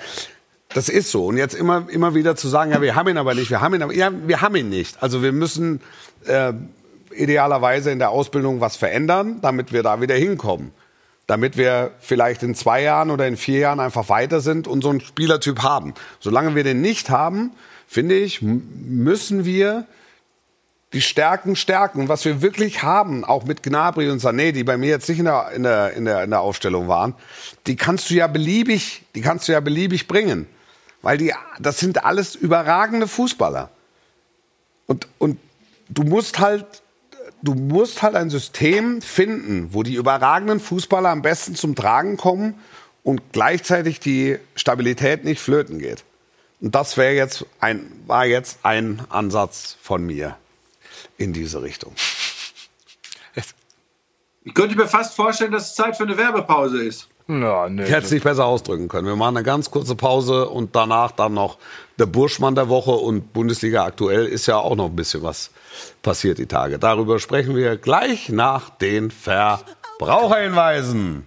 das ist so. Und jetzt immer, immer wieder zu sagen, ja, wir haben ihn aber nicht, wir haben ihn aber, ja, wir haben ihn nicht. Also wir müssen äh, idealerweise in der Ausbildung was verändern, damit wir da wieder hinkommen. Damit wir vielleicht in zwei Jahren oder in vier Jahren einfach weiter sind und so einen Spielertyp haben. Solange wir den nicht haben, finde ich, müssen wir die Stärken stärken. Und was wir wirklich haben, auch mit Gnabry und Sané, die bei mir jetzt nicht in der, in der, in der, in der Aufstellung waren, die kannst du ja beliebig, die kannst du ja beliebig bringen. Weil die, das sind alles überragende Fußballer. Und, und du musst halt, du musst halt ein System finden, wo die überragenden Fußballer am besten zum Tragen kommen und gleichzeitig die Stabilität nicht flöten geht. Und das wäre jetzt ein, war jetzt ein Ansatz von mir in diese Richtung. Ich könnte mir fast vorstellen, dass es Zeit für eine Werbepause ist. Ja, nee, Ich hätte es nicht besser ausdrücken können. Wir machen eine ganz kurze Pause und danach dann noch der Burschmann der Woche und Bundesliga aktuell ist ja auch noch ein bisschen was passiert die Tage. Darüber sprechen wir gleich nach den Verbraucherhinweisen.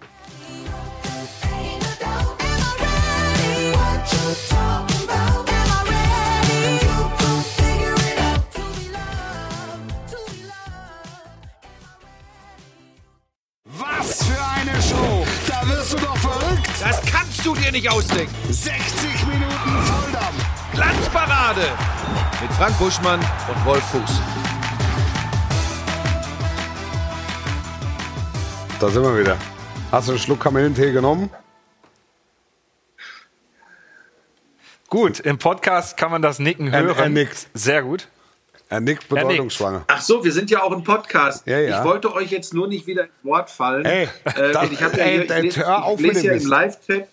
Was für eine Show. Da wirst du doch verrückt. Das kannst du dir nicht ausdenken. 60 Minuten Volldampf. Glanzparade mit Frank Buschmann und Wolf Fuß. Da sind wir wieder. Hast du einen Schluck Kamillentee genommen? Gut, im Podcast kann man das Nicken Er- hören. er nickt. Sehr gut. Er nickt bedeutungsschwanger. Ach so, wir sind ja auch ein Podcast. Ja, ja. Ich wollte euch jetzt nur nicht wieder ins Wort fallen. Ey, äh, das- ich habe ja ey, hier, ich ey, lese, hör auf ich mit lese dem ja im. Live-Chat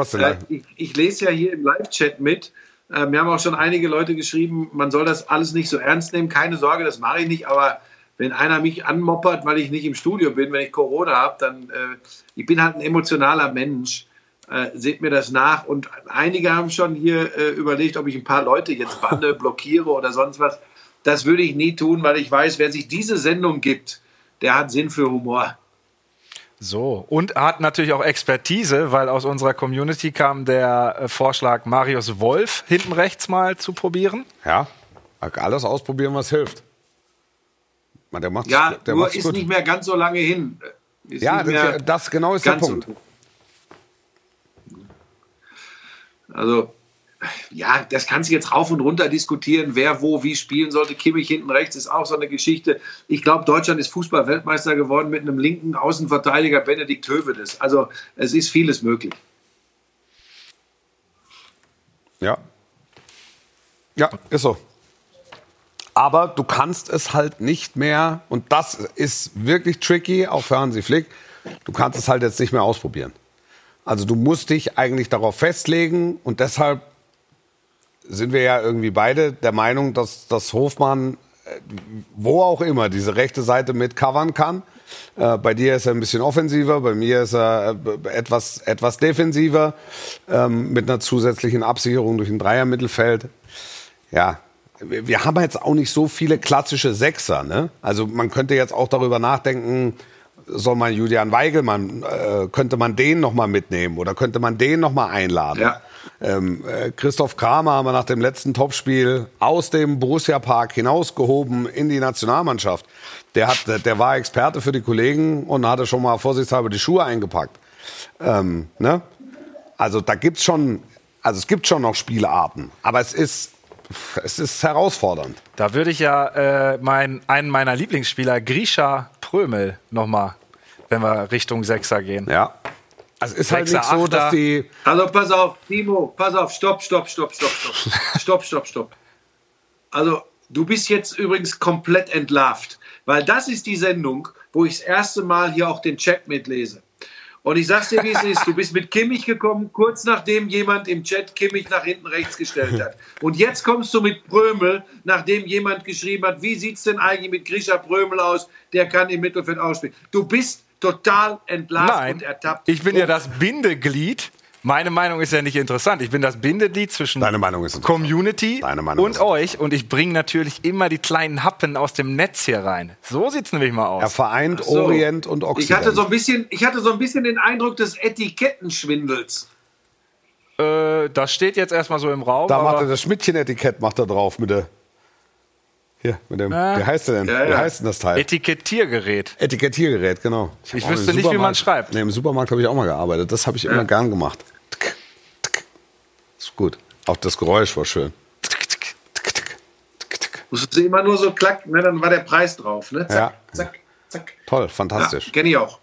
hast den Äh, ich, ich lese ja hier im Live-Chat mit. Äh, mir haben auch schon einige Leute geschrieben, man soll das alles nicht so ernst nehmen. Keine Sorge, das mache ich nicht. Aber wenn einer mich anmoppert, weil ich nicht im Studio bin, wenn ich Corona habe, dann äh, ich bin halt ein emotionaler Mensch. Äh, seht mir das nach. Und einige haben schon hier äh, überlegt, ob ich ein paar Leute jetzt banne, *laughs* blockiere oder sonst was. Das würde ich nie tun, weil ich weiß, wer sich diese Sendung gibt, der hat Sinn für Humor. So, und hat natürlich auch Expertise, weil aus unserer Community kam der äh, Vorschlag, Marius Wolf hinten rechts mal zu probieren. Ja, alles ausprobieren, was hilft. Man, Der macht's, Ja, der nur macht's ist gut. nicht mehr ganz so lange hin. Ist ja, das, das genau ist der ganz so- Punkt. Also, ja, das kannst du jetzt rauf und runter diskutieren, wer wo wie spielen sollte. Kimmich hinten rechts ist auch so eine Geschichte. Ich glaube, Deutschland ist Fußball-Weltmeister geworden mit einem linken Außenverteidiger Benedikt Hövedes. Also, es ist vieles möglich. Ja. Ja, ist so. Aber du kannst es halt nicht mehr, und das ist wirklich tricky, auch für Hansi Flick, du kannst es halt jetzt nicht mehr ausprobieren. Also du musst dich eigentlich darauf festlegen und deshalb sind wir ja irgendwie beide der Meinung, dass, dass Hofmann, äh, wo auch immer, diese rechte Seite mit covern kann. Äh, bei dir ist er ein bisschen offensiver, bei mir ist er äh, etwas, etwas defensiver, ähm, mit einer zusätzlichen Absicherung durch ein Dreier-Mittelfeld. Ja, wir haben jetzt auch nicht so viele klassische Sechser. Ne? Also man könnte jetzt auch darüber nachdenken, soll man Julian Weigelmann, äh, könnte man den nochmal mitnehmen oder könnte man den nochmal einladen? Ja. Ähm, äh, Christoph Kramer haben wir nach dem letzten Topspiel aus dem Borussia-Park hinausgehoben in die Nationalmannschaft. Der, hat, der war Experte für die Kollegen und hatte schon mal vorsichtshalber die Schuhe eingepackt. Ähm, ne? Also da gibt's schon, also es gibt schon noch Spielarten, aber es ist, es ist herausfordernd. Da würde ich ja äh, mein, einen meiner Lieblingsspieler, Grisha Prömel, nochmal, wenn wir Richtung Sechser gehen. Ja. Also es ist halt nicht so, dass die, Also pass auf, Timo, pass auf, stopp, stopp, stopp, stopp, stopp. *laughs* Stopp, stopp, stopp. Also, du bist jetzt übrigens komplett entlarvt, weil das ist die Sendung, wo ich das erste Mal hier auch den Chat mitlese. Und ich sag's dir, wie es ist. Du bist mit Kimmich gekommen, kurz nachdem jemand im Chat Kimmich nach hinten rechts gestellt hat. Und jetzt kommst du mit Prömel, nachdem jemand geschrieben hat, wie sieht's denn eigentlich mit Grisha Prömel aus? Der kann im Mittelfeld ausspielen. Du bist total entlarvt Nein, und ertappt. ich bin ja das Bindeglied. Meine Meinung ist ja nicht interessant. Ich bin das Bindeglied zwischen Deine Meinung ist interessant. Community Deine Meinung und ist euch. Und ich bringe natürlich immer die kleinen Happen aus dem Netz hier rein. So sieht's nämlich mal aus. er vereint So. Orient und Ich Occident. hatte so ein bisschen, ich hatte so ein bisschen den Eindruck des Etikettenschwindels. Äh, das steht jetzt erstmal so im Raum. da macht er das Schmidtchen-Etikett macht er drauf mit der, hier, mit dem, Ah. wie heißt der denn? Ja, Wie ja. heißt denn das Teil? Etikettiergerät. Etikettiergerät, genau. Ich auch wüsste nicht, wie man schreibt. Nee, im Supermarkt habe ich auch mal gearbeitet. Das habe ich immer gern gemacht. Tk, tk. Ist gut. Auch das Geräusch war schön. Tk, tk, tk, tk, tk, tk. Musste immer nur so klack, ne, dann war der Preis drauf. Ne? Zack, Ja. zack, zack. Toll, Ja, fantastisch. Kenne ich auch.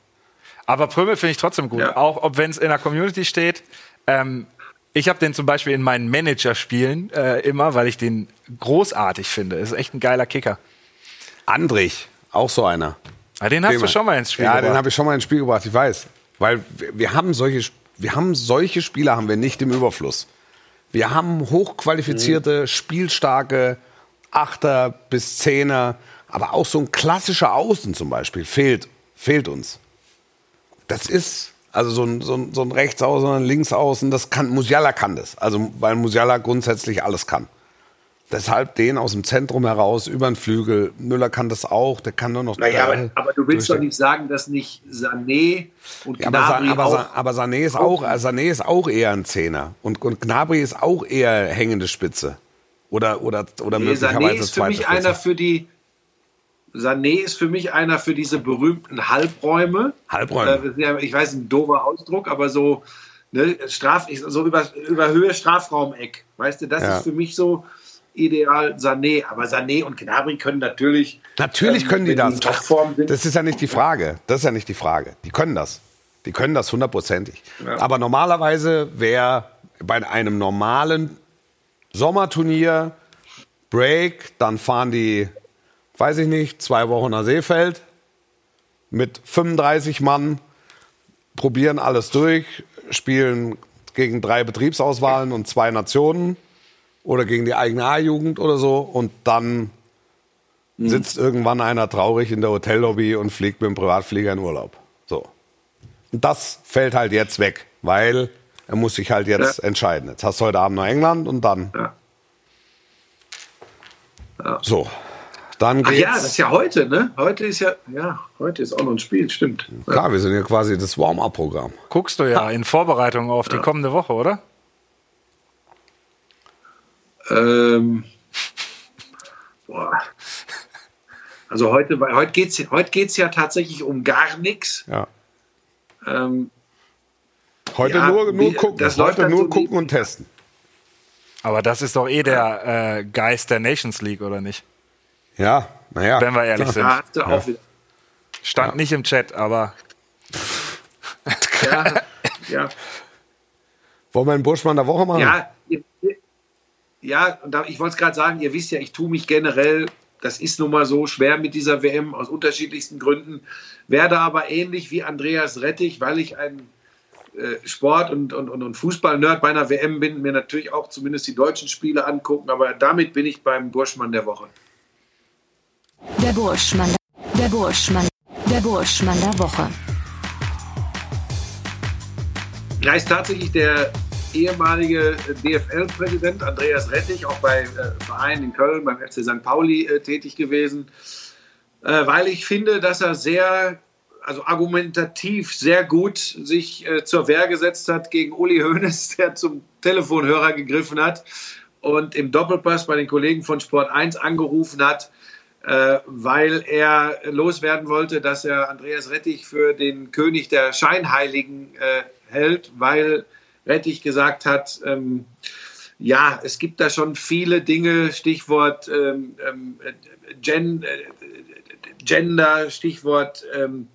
Aber Prömel finde ich trotzdem gut. Ja. Auch ob wenn es in der Community steht. Ähm, ich habe den zum Beispiel in meinen Manager-Spielen äh, immer, weil ich den großartig finde. Ist echt ein geiler Kicker. Andrich, auch so einer. Ja, den hast Den du schon mal ins Spiel Ja, den gebracht. habe ich schon mal ins Spiel gebracht, ich weiß. Weil wir, wir haben solche, wir haben solche Spieler haben wir nicht im Überfluss. Wir haben hochqualifizierte, spielstarke Achter bis Zehner, aber auch so ein klassischer Außen zum Beispiel fehlt, fehlt uns. Das ist also so ein, so ein, so ein Rechtsaußen, ein Linksaußen, das kann Musiala kann das. Also weil Musiala grundsätzlich alles kann. Deshalb den aus dem Zentrum heraus über den Flügel. Müller kann das auch, der kann nur noch. Naja, aber, aber du willst doch nicht sagen, dass nicht Sané und Ja, aber, Gnabry aber, auch... Sa aber Sané, ist auch, Sané ist auch eher ein Zehner. Und, und Gnabry ist auch eher hängende Spitze. Oder, oder, oder nee, Sané möglicherweise ist für mich Spitze. einer für die... Sané ist für mich einer für diese berühmten Halbräume. Halbräume. Äh, ja, ich weiß, ein doofer Ausdruck, aber so, ne, Straf, so über, über Höhe Strafraumeck. Weißt du, das Ja. ist für mich so ideal Sané. Aber Sané und Gnabry können natürlich. Natürlich ähm, können die das. sind. Das ist ja nicht die Frage. Das ist ja nicht die Frage. Die können das. Die können das hundertprozentig. Aber normalerweise wäre bei einem normalen Sommerturnier Break, dann fahren die, weiß ich nicht, zwei Wochen nach Seefeld mit 35 Mann, probieren alles durch, spielen gegen drei Betriebsauswahlen und zwei Nationen oder gegen die eigene A-Jugend oder so und dann sitzt irgendwann einer traurig in der Hotellobby und fliegt mit dem Privatflieger in Urlaub. So. Und das fällt halt jetzt weg, weil er muss sich halt jetzt Ja. entscheiden. Jetzt hast du heute Abend noch England und dann. Ja. So. Dann Ach geht's. ja, das ist ja heute, ne? Heute ist ja, ja, heute ist auch noch ein Spiel, stimmt. Klar, wir sind ja quasi das Warm-up-Programm. Guckst du ja in Vorbereitung auf die kommende Woche, oder? Ähm, boah. Also heute, weil heute geht es heute geht's ja tatsächlich um gar nichts. Ja. Ähm, Heute Ja, nur, nur wie- gucken. Heute nur so gucken wie- und testen. Aber das ist doch eh der äh, Geist der Nations League, oder nicht? Ja, naja. Wenn wir ehrlich *laughs* sind. da hast du auch wieder. Stand nicht im Chat, aber Ja, ja, Wollen wir einen Burschmann der Woche machen? ja, ja und da, ich wollte es gerade sagen, ihr wisst ja, ich tue mich generell, das ist nun mal so schwer mit dieser WM aus unterschiedlichsten Gründen, werde aber ähnlich wie Andreas Rettich, weil ich ein äh, Sport- und, und, und, und Fußball-Nerd bei einer WM bin, mir natürlich auch zumindest die deutschen Spiele angucken, aber damit bin ich beim Burschmann der Woche. Der Burschmann. Der Burschmann. Der Burschmann der Woche. Er ist tatsächlich der ehemalige DFL-Präsident Andreas Rettich, auch bei äh, Vereinen in Köln, beim FC St. Pauli äh, tätig gewesen, äh, weil ich finde, dass er sehr, also argumentativ sehr gut sich äh, zur Wehr gesetzt hat gegen Uli Hoeneß, *laughs* der zum Telefonhörer gegriffen hat und im Doppelpass bei den Kollegen von Sport 1 angerufen hat, weil er loswerden wollte, dass er Andreas Rettich für den König der Scheinheiligen äh, hält, weil Rettich gesagt hat, ähm, ja, es gibt da schon viele Dinge, Stichwort ähm, ähm, Gen, äh, Gender, Stichwort ähm,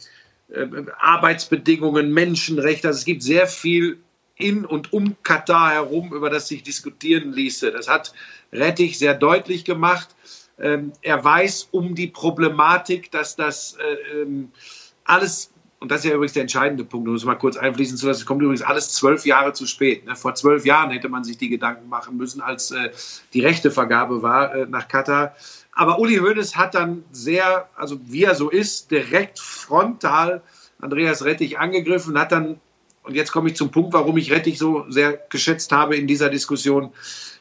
äh, Arbeitsbedingungen, Menschenrechte. Also es gibt sehr viel in und um Katar herum, über das sich diskutieren ließe. Das hat Rettich sehr deutlich gemacht. Ähm, er weiß um die Problematik, dass das äh, ähm, alles, und das ist ja übrigens der entscheidende Punkt, um es mal kurz einfließen zu lassen, es kommt übrigens alles zwölf Jahre zu spät. Ne? Vor zwölf Jahren hätte man sich die Gedanken machen müssen, als äh, die Rechtevergabe war äh, nach Katar. Aber Uli Hoeneß hat dann sehr, also wie er so ist, direkt frontal Andreas Rettich angegriffen, hat dann, und jetzt komme ich zum Punkt, warum ich Rettich so sehr geschätzt habe in dieser Diskussion,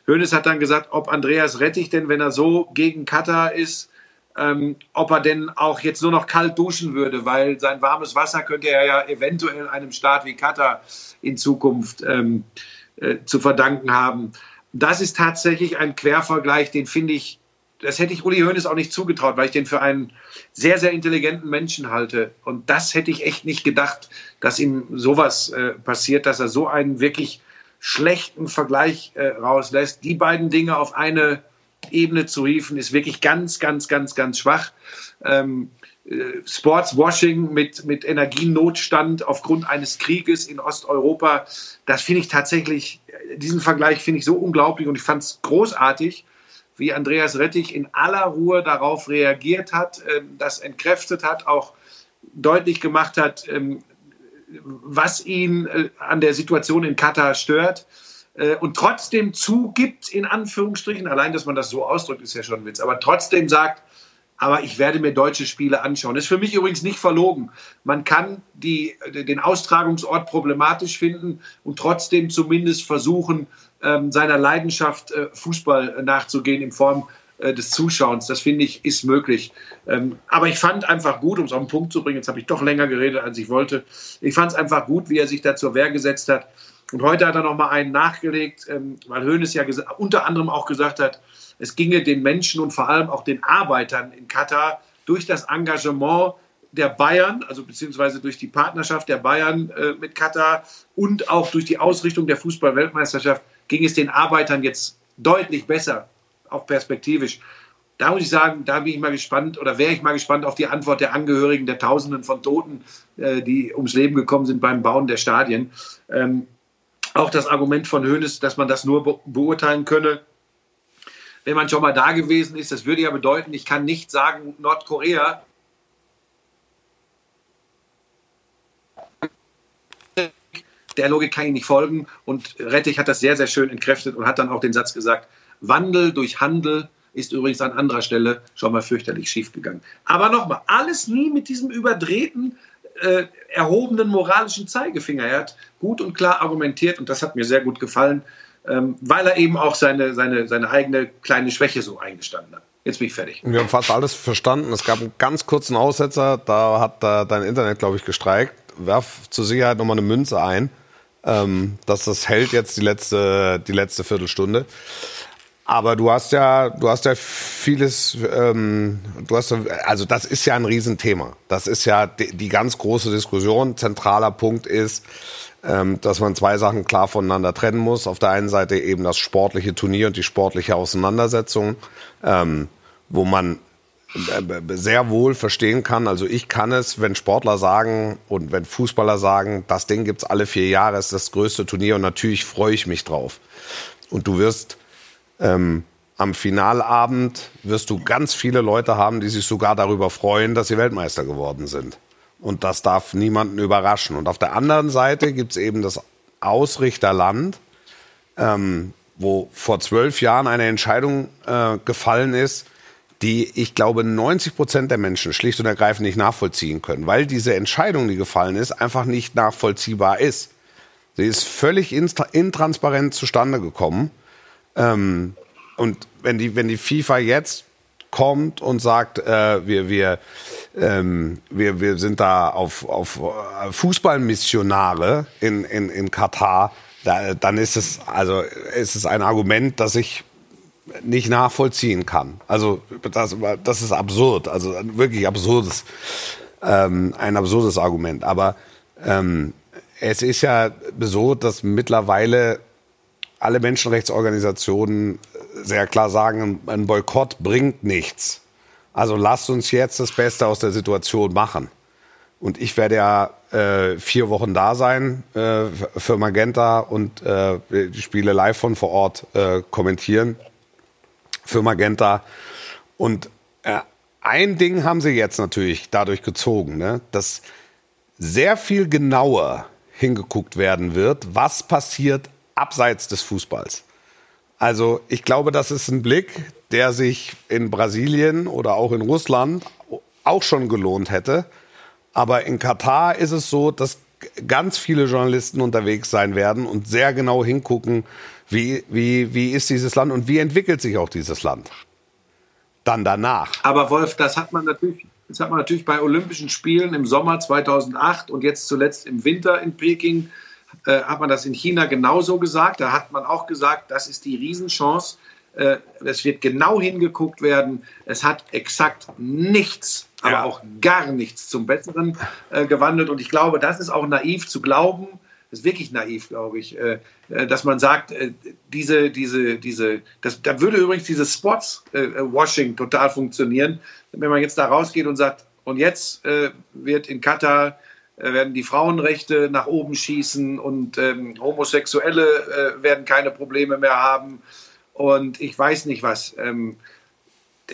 Hoeneß hat dann gesagt, ob Andreas Rettich denn, wenn er so gegen Katar ist, ähm, ob er denn auch jetzt nur noch kalt duschen würde, weil sein warmes Wasser könnte er ja eventuell einem Staat wie Katar in Zukunft ähm, äh, zu verdanken haben. Das ist tatsächlich ein Quervergleich, den finde ich, das hätte ich Uli Hoeneß auch nicht zugetraut, weil ich den für einen sehr, sehr intelligenten Menschen halte. Und das hätte ich echt nicht gedacht, dass ihm sowas äh, passiert, dass er so einen wirklich schlechten Vergleich äh, rauslässt. Die beiden Dinge auf eine Ebene zu hieven, ist wirklich ganz, ganz, ganz, ganz schwach. Ähm, äh, Sportswashing mit, mit Energienotstand aufgrund eines Krieges in Osteuropa, das finde ich tatsächlich, diesen Vergleich finde ich so unglaublich und ich fand es großartig, wie Andreas Rettich in aller Ruhe darauf reagiert hat, äh, das entkräftet hat, auch deutlich gemacht hat, ähm, was ihn äh, an der Situation in Katar stört äh, und trotzdem zugibt, in Anführungsstrichen, allein, dass man das so ausdrückt, ist ja schon ein Witz, aber trotzdem sagt, aber ich werde mir deutsche Spiele anschauen. Das ist für mich übrigens nicht verlogen. Man kann die, den Austragungsort problematisch finden und trotzdem zumindest versuchen, ähm, seiner Leidenschaft äh, Fußball nachzugehen in Form äh, des Zuschauens. Das finde ich ist möglich. Ähm, aber ich fand einfach gut, um es auf den Punkt zu bringen, jetzt habe ich doch länger geredet, als ich wollte. Ich fand es einfach gut, wie er sich da zur Wehr gesetzt hat. Und heute hat er noch mal einen nachgelegt, ähm, weil Hoeneß ja unter anderem auch gesagt hat, es ginge den Menschen und vor allem auch den Arbeitern in Katar durch das Engagement der Bayern, also beziehungsweise durch die Partnerschaft der Bayern äh, mit Katar und auch durch die Ausrichtung der Fußball-Weltmeisterschaft ging es den Arbeitern jetzt deutlich besser auch perspektivisch. Da muss ich sagen, da bin ich mal gespannt oder wäre ich mal gespannt auf die Antwort der Angehörigen der Tausenden von Toten, äh, die ums Leben gekommen sind beim Bauen der Stadien. Ähm, auch das Argument von Hoeneß, dass man das nur be beurteilen könne, wenn man schon mal da gewesen ist. Das würde ja bedeuten, ich kann nicht sagen, Nordkorea der Logik kann ich nicht folgen. Und Rettich hat das sehr, sehr schön entkräftet und hat dann auch den Satz gesagt, Wandel durch Handel ist übrigens an anderer Stelle schon mal fürchterlich schiefgegangen. Aber nochmal, alles nie mit diesem überdrehten, äh, erhobenen moralischen Zeigefinger. Er hat gut und klar argumentiert und das hat mir sehr gut gefallen, weil er eben auch seine, seine, seine eigene kleine Schwäche so eingestanden hat. Jetzt bin ich fertig. Wir haben fast alles verstanden. Es gab einen ganz kurzen Aussetzer, da hat äh, dein Internet, glaube ich, gestreikt. Werf zur Sicherheit nochmal eine Münze ein, ähm, dass das hält jetzt die letzte, die letzte Viertelstunde. Aber du hast ja, du hast ja vieles, ähm, du hast, also das ist ja ein Riesenthema. Das ist ja die, die ganz große Diskussion. Zentraler Punkt ist, ähm, dass man zwei Sachen klar voneinander trennen muss. Auf der einen Seite eben das sportliche Turnier und die sportliche Auseinandersetzung, ähm, wo man äh, sehr wohl verstehen kann. Also ich kann es, wenn Sportler sagen und wenn Fußballer sagen, das Ding gibt's alle vier Jahre, ist das größte Turnier und natürlich freue ich mich drauf. Und du wirst ähm, am Finalabend wirst du ganz viele Leute haben, die sich sogar darüber freuen, dass sie Weltmeister geworden sind. Und das darf niemanden überraschen. Und auf der anderen Seite gibt es eben das Ausrichterland, ähm, wo vor zwölf Jahren eine Entscheidung äh, gefallen ist, die ich glaube 90 Prozent der Menschen schlicht und ergreifend nicht nachvollziehen können, weil diese Entscheidung, die gefallen ist, einfach nicht nachvollziehbar ist. Sie ist völlig intransparent zustande gekommen ähm, und wenn die, wenn die FIFA jetzt kommt und sagt, äh, wir, wir, ähm, wir, wir sind da auf, auf äh, Fußballmissionare in, in, in Katar, da, dann ist es, also ist es ein Argument, das ich nicht nachvollziehen kann. Also das, das ist absurd, also wirklich absurdes, ähm, ein absurdes Argument. Aber ähm, es ist ja so, dass mittlerweile alle Menschenrechtsorganisationen sehr klar sagen, ein Boykott bringt nichts. Also lasst uns jetzt das Beste aus der Situation machen. Und ich werde ja äh, vier Wochen da sein äh, für Magenta und äh, die Spiele live von vor Ort äh, kommentieren für Magenta. Und äh, ein Ding haben sie jetzt natürlich dadurch gezogen, ne? dass sehr viel genauer hingeguckt werden wird, was passiert abseits des Fußballs. Also ich glaube, das ist ein Blick, der sich in Brasilien oder auch in Russland auch schon gelohnt hätte. Aber in Katar ist es so, dass ganz viele Journalisten unterwegs sein werden und sehr genau hingucken, wie, wie, wie ist dieses Land und wie entwickelt sich auch dieses Land. Dann danach. Aber Wolf, das hat man natürlich, das hat man natürlich bei Olympischen Spielen im Sommer 2008 und jetzt zuletzt im Winter in Peking, äh, hat man das in China genauso gesagt. Da hat man auch gesagt, das ist die Riesenchance. Äh, es wird genau hingeguckt werden. Es hat exakt nichts aber ja. auch gar nichts zum Besseren äh, gewandelt. Und ich glaube, das ist auch naiv zu glauben. Das ist wirklich naiv, glaube ich, äh, äh dass man sagt, äh, diese, diese, diese, das, da würde übrigens dieses Sports-Washing äh, total funktionieren, wenn man jetzt da rausgeht und sagt, und jetzt äh, wird in Katar werden die Frauenrechte nach oben schießen und ähm, Homosexuelle werden keine Probleme mehr haben und ich weiß nicht was. Ähm,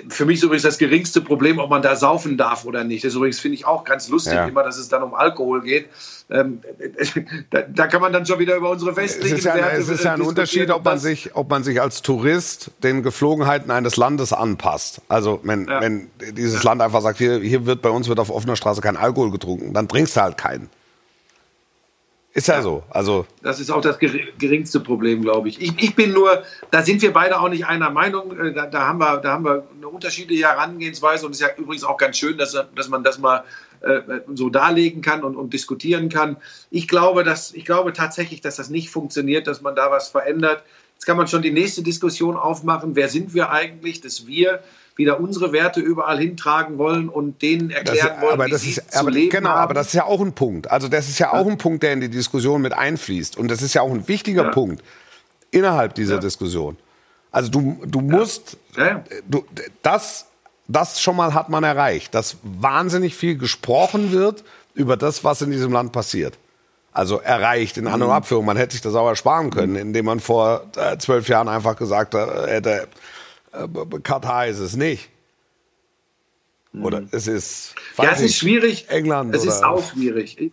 für mich ist übrigens das geringste Problem, ob man da saufen darf oder nicht. Das ist übrigens finde ich auch ganz lustig, ja. immer, dass es dann um Alkohol geht. Ähm, *laughs* da, da, kann man dann schon wieder über unsere westlichen es ist ja, Werte Es ist ja ein Unterschied, ob man, sich, ob man sich als Tourist den Geflogenheiten eines Landes anpasst. Also wenn, ja. wenn dieses. Land einfach sagt, hier, hier wird bei uns wird auf offener Straße kein Alkohol getrunken, dann trinkst du halt keinen. Ist ja, ja, so. Also das ist auch das geringste Problem, glaube ich. ich. ich. bin nur, da sind wir beide auch nicht einer Meinung. Äh, da, da, haben, wir, da haben wir eine unterschiedliche Herangehensweise und es ist ja übrigens auch ganz schön, dass, dass man das mal äh, so darlegen kann und, und, diskutieren kann. Ich glaube, dass, ich glaube tatsächlich, dass das nicht funktioniert, dass man da was verändert. Jetzt kann man schon die nächste Diskussion aufmachen. Wer sind wir eigentlich? Das Wir wieder unsere Werte überall hintragen wollen und denen erklären das, wollen, aber wie das sie ist, zu aber, leben Genau, haben. aber das ist ja auch ein Punkt. Also das ist ja auch ein Punkt, der in die Diskussion mit einfließt. Und das ist ja auch ein wichtiger ja. Punkt innerhalb dieser ja. Diskussion. Also du, du musst, ja. Du, das, das schon mal hat man erreicht, dass wahnsinnig viel gesprochen wird über das, was in diesem Land passiert. Also erreicht in An- und mhm. Abführung. Man hätte sich das auch ersparen können, indem man vor äh, zwölf Jahren einfach gesagt hätte, äh, Katar ist es nicht. Oder mhm. es ist. Ja, es ist schwierig. England. Es ist auch schwierig.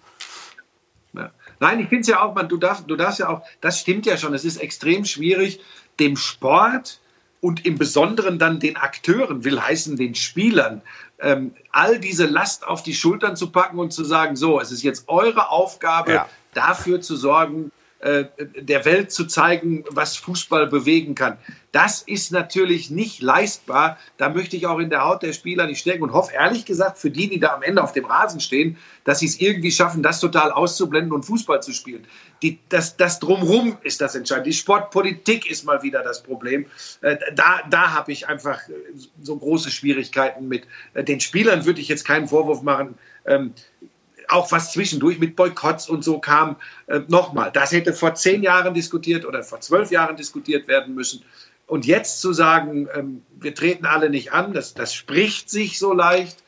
Ja. Nein, ich finde es ja auch, man, du, darfst, du darfst ja auch, das stimmt ja schon, es ist extrem schwierig, dem Sport und im Besonderen dann den Akteuren, will heißen den Spielern, ähm, all diese Last auf die Schultern zu packen und zu sagen, so, es ist jetzt eure Aufgabe, ja. dafür zu sorgen, äh, der Welt zu zeigen, was Fußball bewegen kann. Das ist natürlich nicht leistbar. Da möchte ich auch in der Haut der Spieler nicht stecken und hoffe ehrlich gesagt für die, die da am Ende auf dem Rasen stehen, dass sie es irgendwie schaffen, das total auszublenden und Fußball zu spielen. Die, das, das Drumrum ist das entscheidend. Die Sportpolitik ist mal wieder das Problem. Äh, da da habe ich einfach so große Schwierigkeiten mit. Den Spielern würde ich jetzt keinen Vorwurf machen. Ähm, auch was zwischendurch mit Boykotts und so kam. Äh, Nochmal, das hätte vor zehn Jahren diskutiert oder vor zwölf Jahren diskutiert werden müssen. Und jetzt zu sagen, ähm, wir treten alle nicht an, das, das spricht sich so leicht,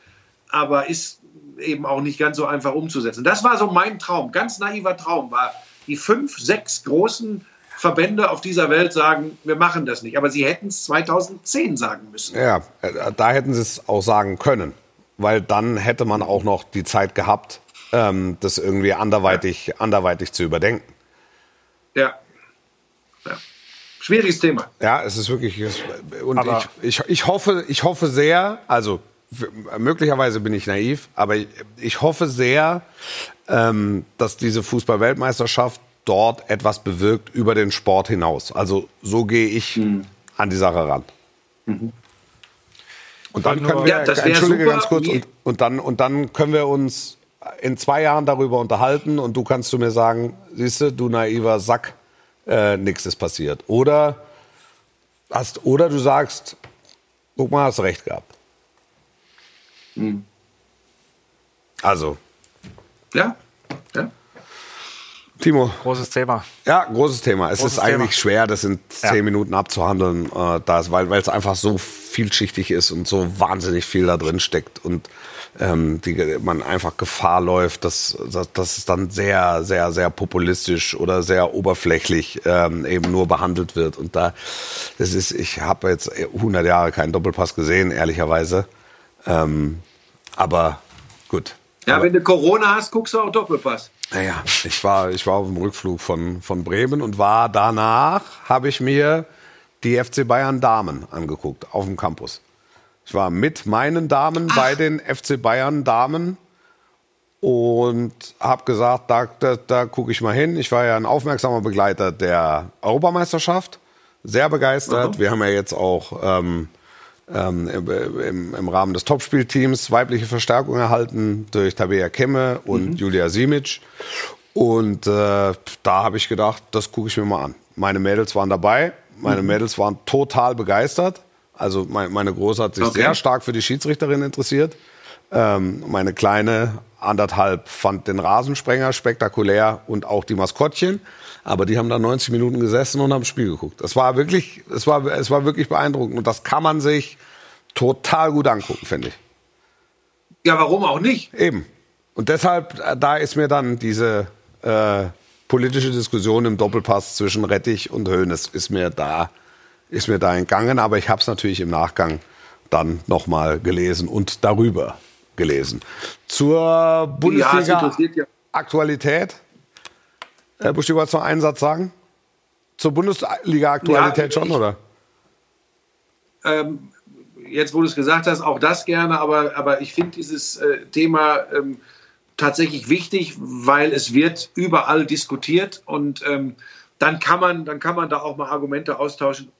aber ist eben auch nicht ganz so einfach umzusetzen. Das war so mein Traum, ganz naiver Traum, war die fünf, sechs großen Verbände auf dieser Welt sagen, wir machen das nicht. Aber sie hätten es 2010 sagen müssen. Ja, äh, da hätten sie es auch sagen können, weil dann hätte man auch noch die Zeit gehabt, ähm, das irgendwie anderweitig, ja. anderweitig zu überdenken. Ja. ja. Schwieriges Thema. Ja, es ist wirklich. Und ich, ich, ich, hoffe, ich hoffe sehr, also möglicherweise bin ich naiv, aber ich, ich hoffe sehr, ähm, dass diese Fußball-Weltmeisterschaft dort etwas bewirkt über den Sport hinaus. Also so gehe ich mhm. an die Sache ran. Mhm. Und dann können wir, ja, entschuldige super. ganz kurz, und, und, dann, und dann können wir uns in zwei Jahren darüber unterhalten und du kannst zu mir sagen, siehst du, du naiver Sack, äh, nichts ist passiert. Oder hast. Oder du sagst, guck mal, hast recht gehabt. Also, Ja, ja. Timo. Großes Thema. Ja, großes Thema. Es Großes ist eigentlich Thema. schwer, das in zehn Ja. Minuten abzuhandeln, äh, das, weil weil es einfach so vielschichtig ist und so wahnsinnig viel da drin steckt und ähm, die, man einfach Gefahr läuft, dass, dass, dass es dann sehr, sehr, sehr populistisch oder sehr oberflächlich ähm, eben nur behandelt wird. Und da, das ist, ich habe jetzt 100 Jahre keinen Doppelpass gesehen, ehrlicherweise. Ähm, aber gut. Ja, wenn du Corona hast, guckst du auch Doppelpass. Naja, ich war, ich war auf dem Rückflug von, von Bremen und war danach, habe ich mir die FC Bayern Damen angeguckt auf dem Campus. Ich war mit meinen Damen bei den FC Bayern Damen und habe gesagt, da, da, da gucke ich mal hin. Ich war ja ein aufmerksamer Begleiter der Europameisterschaft, sehr begeistert. Wir haben ja jetzt auch ähm, ähm, im, im, Rahmen des Topspielteams weibliche Verstärkung erhalten durch Tabea Kemme und Julia Simic. Und äh, da habe ich gedacht, das gucke ich mir mal an. Meine Mädels waren dabei. Meine Mädels waren total begeistert. Also mein, meine Große hat sich Okay. sehr stark für die Schiedsrichterin interessiert. Ähm, meine Kleine anderthalb fand den Rasensprenger spektakulär und auch die Maskottchen. Aber die haben da 90 Minuten gesessen und haben das Spiel geguckt. Das war wirklich, es war, es war wirklich beeindruckend. Und das kann man sich total gut angucken, finde ich. Ja, warum auch nicht? Eben. Und deshalb, äh, da ist mir dann diese äh, politische Diskussion im Doppelpass zwischen Rettich und Hoeneß ist mir da, ist mir da entgangen. Aber ich habe es natürlich im Nachgang dann nochmal gelesen und darüber gelesen. Zur Ja, es Bundesliga interessiert ja. Aktualität. Herr Busch, du wolltest noch einen Satz sagen? Zur Bundesliga Aktualität Ja, schon, oder? ähm, jetzt, wo du es gesagt hast, auch das gerne, aber, aber ich finde dieses äh, Thema ähm, tatsächlich wichtig, weil es wird überall diskutiert und ähm, dann, kann man, dann kann man da auch mal Argumente austauschen.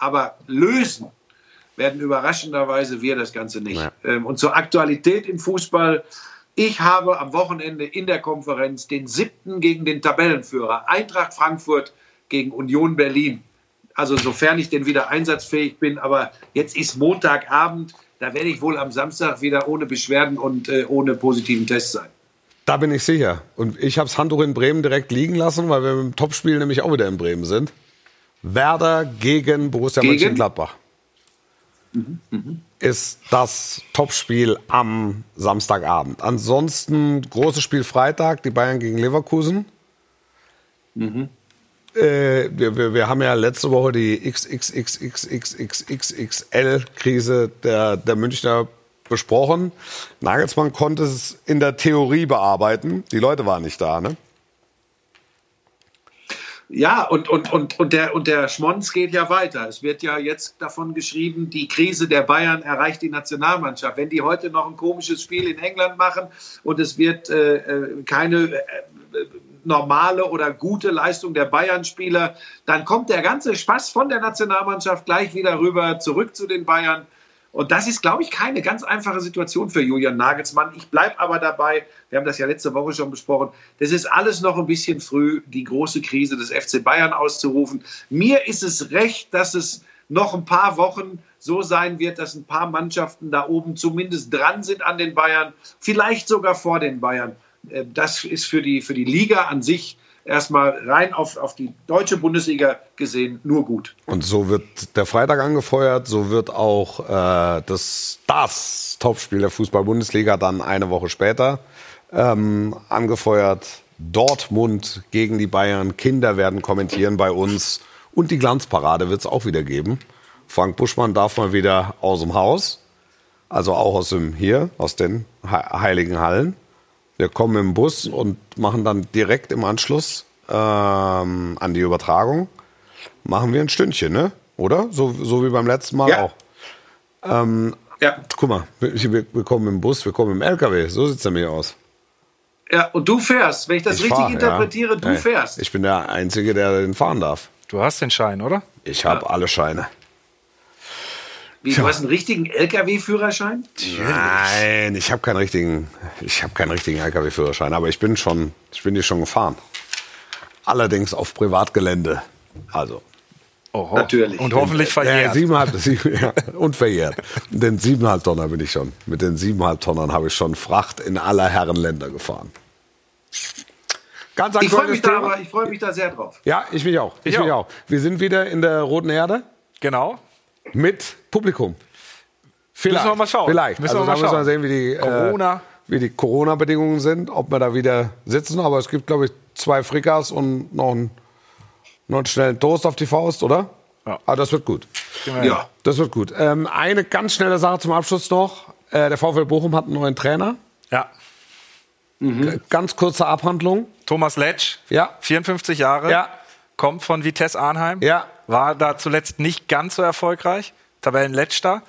Aber lösen werden überraschenderweise wir das Ganze nicht. Ja. Ähm, und zur Aktualität im Fußball. Ich habe am Wochenende in der Konferenz den siebten gegen den Tabellenführer Eintracht Frankfurt gegen Union Berlin. Also sofern ich denn wieder einsatzfähig bin, aber jetzt ist Montagabend, da werde ich wohl am Samstag wieder ohne Beschwerden und äh, ohne positiven Test sein. Da bin ich sicher. Und ich habe das Handtuch in Bremen direkt liegen lassen, weil wir im Topspiel nämlich auch wieder in Bremen sind. Werder gegen Borussia Gegen? Mönchengladbach. Ist das Topspiel am Samstagabend. Ansonsten großes Spiel Freitag, die Bayern gegen Leverkusen. Äh, wir, wir, wir haben ja letzte Woche die XXXXXXXL-Krise der, der Münchner besprochen. Nagelsmann konnte es in der Theorie bearbeiten. Die Leute waren nicht da, ne? Ja, und, und, und, und, der, und der Schmonz geht ja weiter. Es wird ja jetzt davon geschrieben, die Krise der Bayern erreicht die Nationalmannschaft. Wenn die heute noch ein komisches Spiel in England machen und es wird äh, äh, keine äh, normale oder gute Leistung der Bayern-Spieler, dann kommt der ganze Spaß von der Nationalmannschaft gleich wieder rüber zurück zu den Bayern. Und das ist, glaube ich, keine ganz einfache Situation für Julian Nagelsmann. Ich bleibe aber dabei, wir haben das ja letzte Woche schon besprochen, das ist alles noch ein bisschen früh, die große Krise des FC Bayern auszurufen. Mir ist es recht, dass es noch ein paar Wochen so sein wird, dass ein paar Mannschaften da oben zumindest dran sind an den Bayern, vielleicht sogar vor den Bayern. Äh, Das ist für die, für die Liga an sich erstmal rein auf, auf die deutsche Bundesliga gesehen nur gut. Und so wird der Freitag angefeuert, so wird auch äh, das, das Topspiel der Fußball-Bundesliga dann eine Woche später ähm, angefeuert. Dortmund gegen die Bayern. Kinder werden kommentieren bei uns. Und die Glanzparade wird es auch wieder geben. Frank Buschmann darf mal wieder aus dem Haus. Also auch aus dem hier, aus den He- Heiligen Hallen. Wir kommen im Bus und machen dann direkt im Anschluss ähm, an die Übertragung machen wir ein Stündchen, ne? Oder? So, so wie beim letzten Mal Ja. auch. Ähm, Ja, guck mal, wir, wir kommen im Bus, wir kommen im LKW. So sieht's nämlich aus. ja, und du fährst. Wenn ich das Ich richtig fahr, interpretiere, ja. du Ja, fährst. Ich bin der Einzige, der den fahren darf. Du hast den Schein, oder? Ich habe alle Scheine. Wie, du hast einen richtigen LKW-Führerschein? Nein, ich habe keinen richtigen, ich habe keinen richtigen LKW-Führerschein, aber ich bin schon, ich bin die schon gefahren. Allerdings auf Privatgelände. Also Oho. Natürlich. Und hoffentlich Ja, verjährt. siebeneinhalb, *laughs* sieben, ja, und verjährt. Den siebeneinhalb Tonner bin ich schon. Mit den siebeneinhalb Tonnern habe ich schon Fracht in aller Herren Länder gefahren. Ganz Ich freue mich, da, ich freu mich da sehr drauf. Ja, ich mich auch. Ich Ich mich auch. auch. Wir sind wieder in der Roten Erde genau. Mit Publikum. Vielleicht. Müssen wir mal schauen. Vielleicht. Müssen also wir da mal müssen wir schauen. sehen, wie die Corona. Äh, wie die Corona-Bedingungen sind, ob wir da wieder sitzen. Aber es gibt, glaube ich, zwei Frikas und noch einen, noch einen schnellen Toast auf die Faust, oder? Ja. Aber das wird gut. Ja. Das wird gut. Ähm, eine ganz schnelle Sache zum Abschluss noch. Äh, der VfL Bochum hat einen neuen Trainer. Ja. G- Ganz kurze Abhandlung. Thomas Letsch, Ja. 54 Jahre, Ja. Kommt von Vitesse Arnheim, Ja. war da zuletzt nicht ganz so erfolgreich, Tabellenletzter.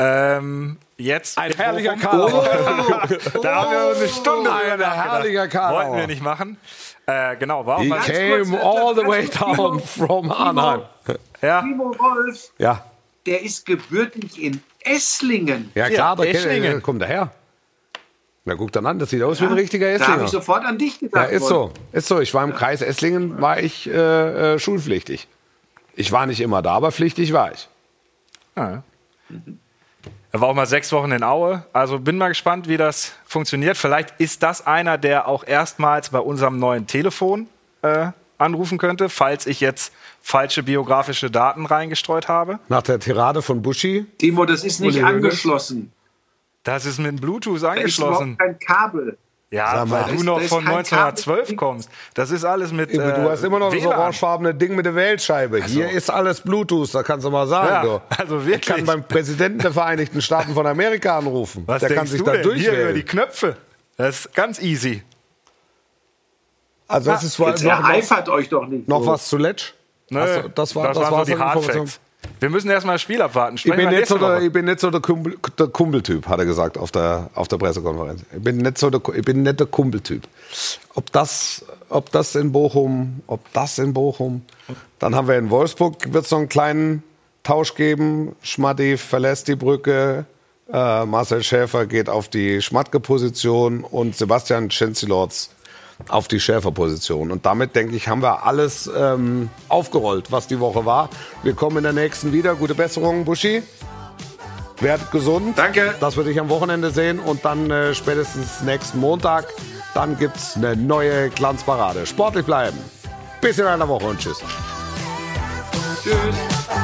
Ähm, jetzt Ein in herrlicher Bochum. Kader. *laughs* Da haben wir eine Stunde Ein drüber nachgedacht. herrlicher Kader. Wollten wir nicht machen. Äh, genau, war auch He mal, came all the way down from Arnheim. ja, Timo Wolf, Ja, der ist gebürtig in Esslingen. ja klar, Eschlingen. kennt- kommt er her. Na guck dann an, das sieht aus wie ein richtiger Da habe Esslinger. ich sofort an dich Ja, gedacht. ist Wolf. so, ist so. Ich war im Kreis Esslingen, war ich äh, äh, schulpflichtig. Ich war nicht immer da, aber pflichtig war ich. Ja. Er war auch mal sechs Wochen in Aue. Also bin mal gespannt, wie das funktioniert. Vielleicht ist das einer, der auch erstmals bei unserem neuen Telefon äh, anrufen könnte, falls ich jetzt falsche biografische Daten reingestreut habe. Nach der Tirade von Buschi. Timo, das ist nicht angeschlossen. Das ist mit Bluetooth Da ist angeschlossen. überhaupt kein Kabel. Ja, Sag mal. weil du ist- noch von kein 1912 Kabel. kommst. Das ist alles mit. du äh, hast immer noch das WLAN. orangefarbene Ding mit der Wählscheibe. Hier ist alles Bluetooth, da kannst du mal sagen. Ja, du. also Ich wirklich. kann beim Präsidenten der Vereinigten Staaten von Amerika anrufen. Was der kann denkst sich du da denn? Hier über durchwählen. die Knöpfe. Das ist ganz easy. Also das ist Jetzt noch, noch, ereifert euch doch nicht. noch so. was zu Letsch? Nö, Ach so, das war, das waren war so die Hardfacts. Wir müssen erstmal das Spiel abwarten. Ich bin, nicht so der, ich bin nicht so der, Kumpel, der Kumpeltyp, hat er gesagt auf der, auf der Pressekonferenz. Ich bin nicht so der, ich bin nicht der Kumpeltyp. Ob das, ob das in Bochum, ob das in Bochum, dann haben wir in Wolfsburg, wird es noch einen kleinen Tausch geben. Schmatti verlässt die Brücke, äh, Marcel Schäfer geht auf die Schmatke-Position und Sebastian Schenzilorz auf die Schäferposition. Und damit, denke ich, haben wir alles ähm, aufgerollt, was die Woche war. Wir kommen in der nächsten wieder. Gute Besserung, Buschi. Werd gesund. Danke. Das würde ich am Wochenende sehen. Und dann äh, spätestens nächsten Montag, dann gibt es eine neue Glanzparade. Sportlich bleiben. Bis in einer Woche und tschüss. Tschüss.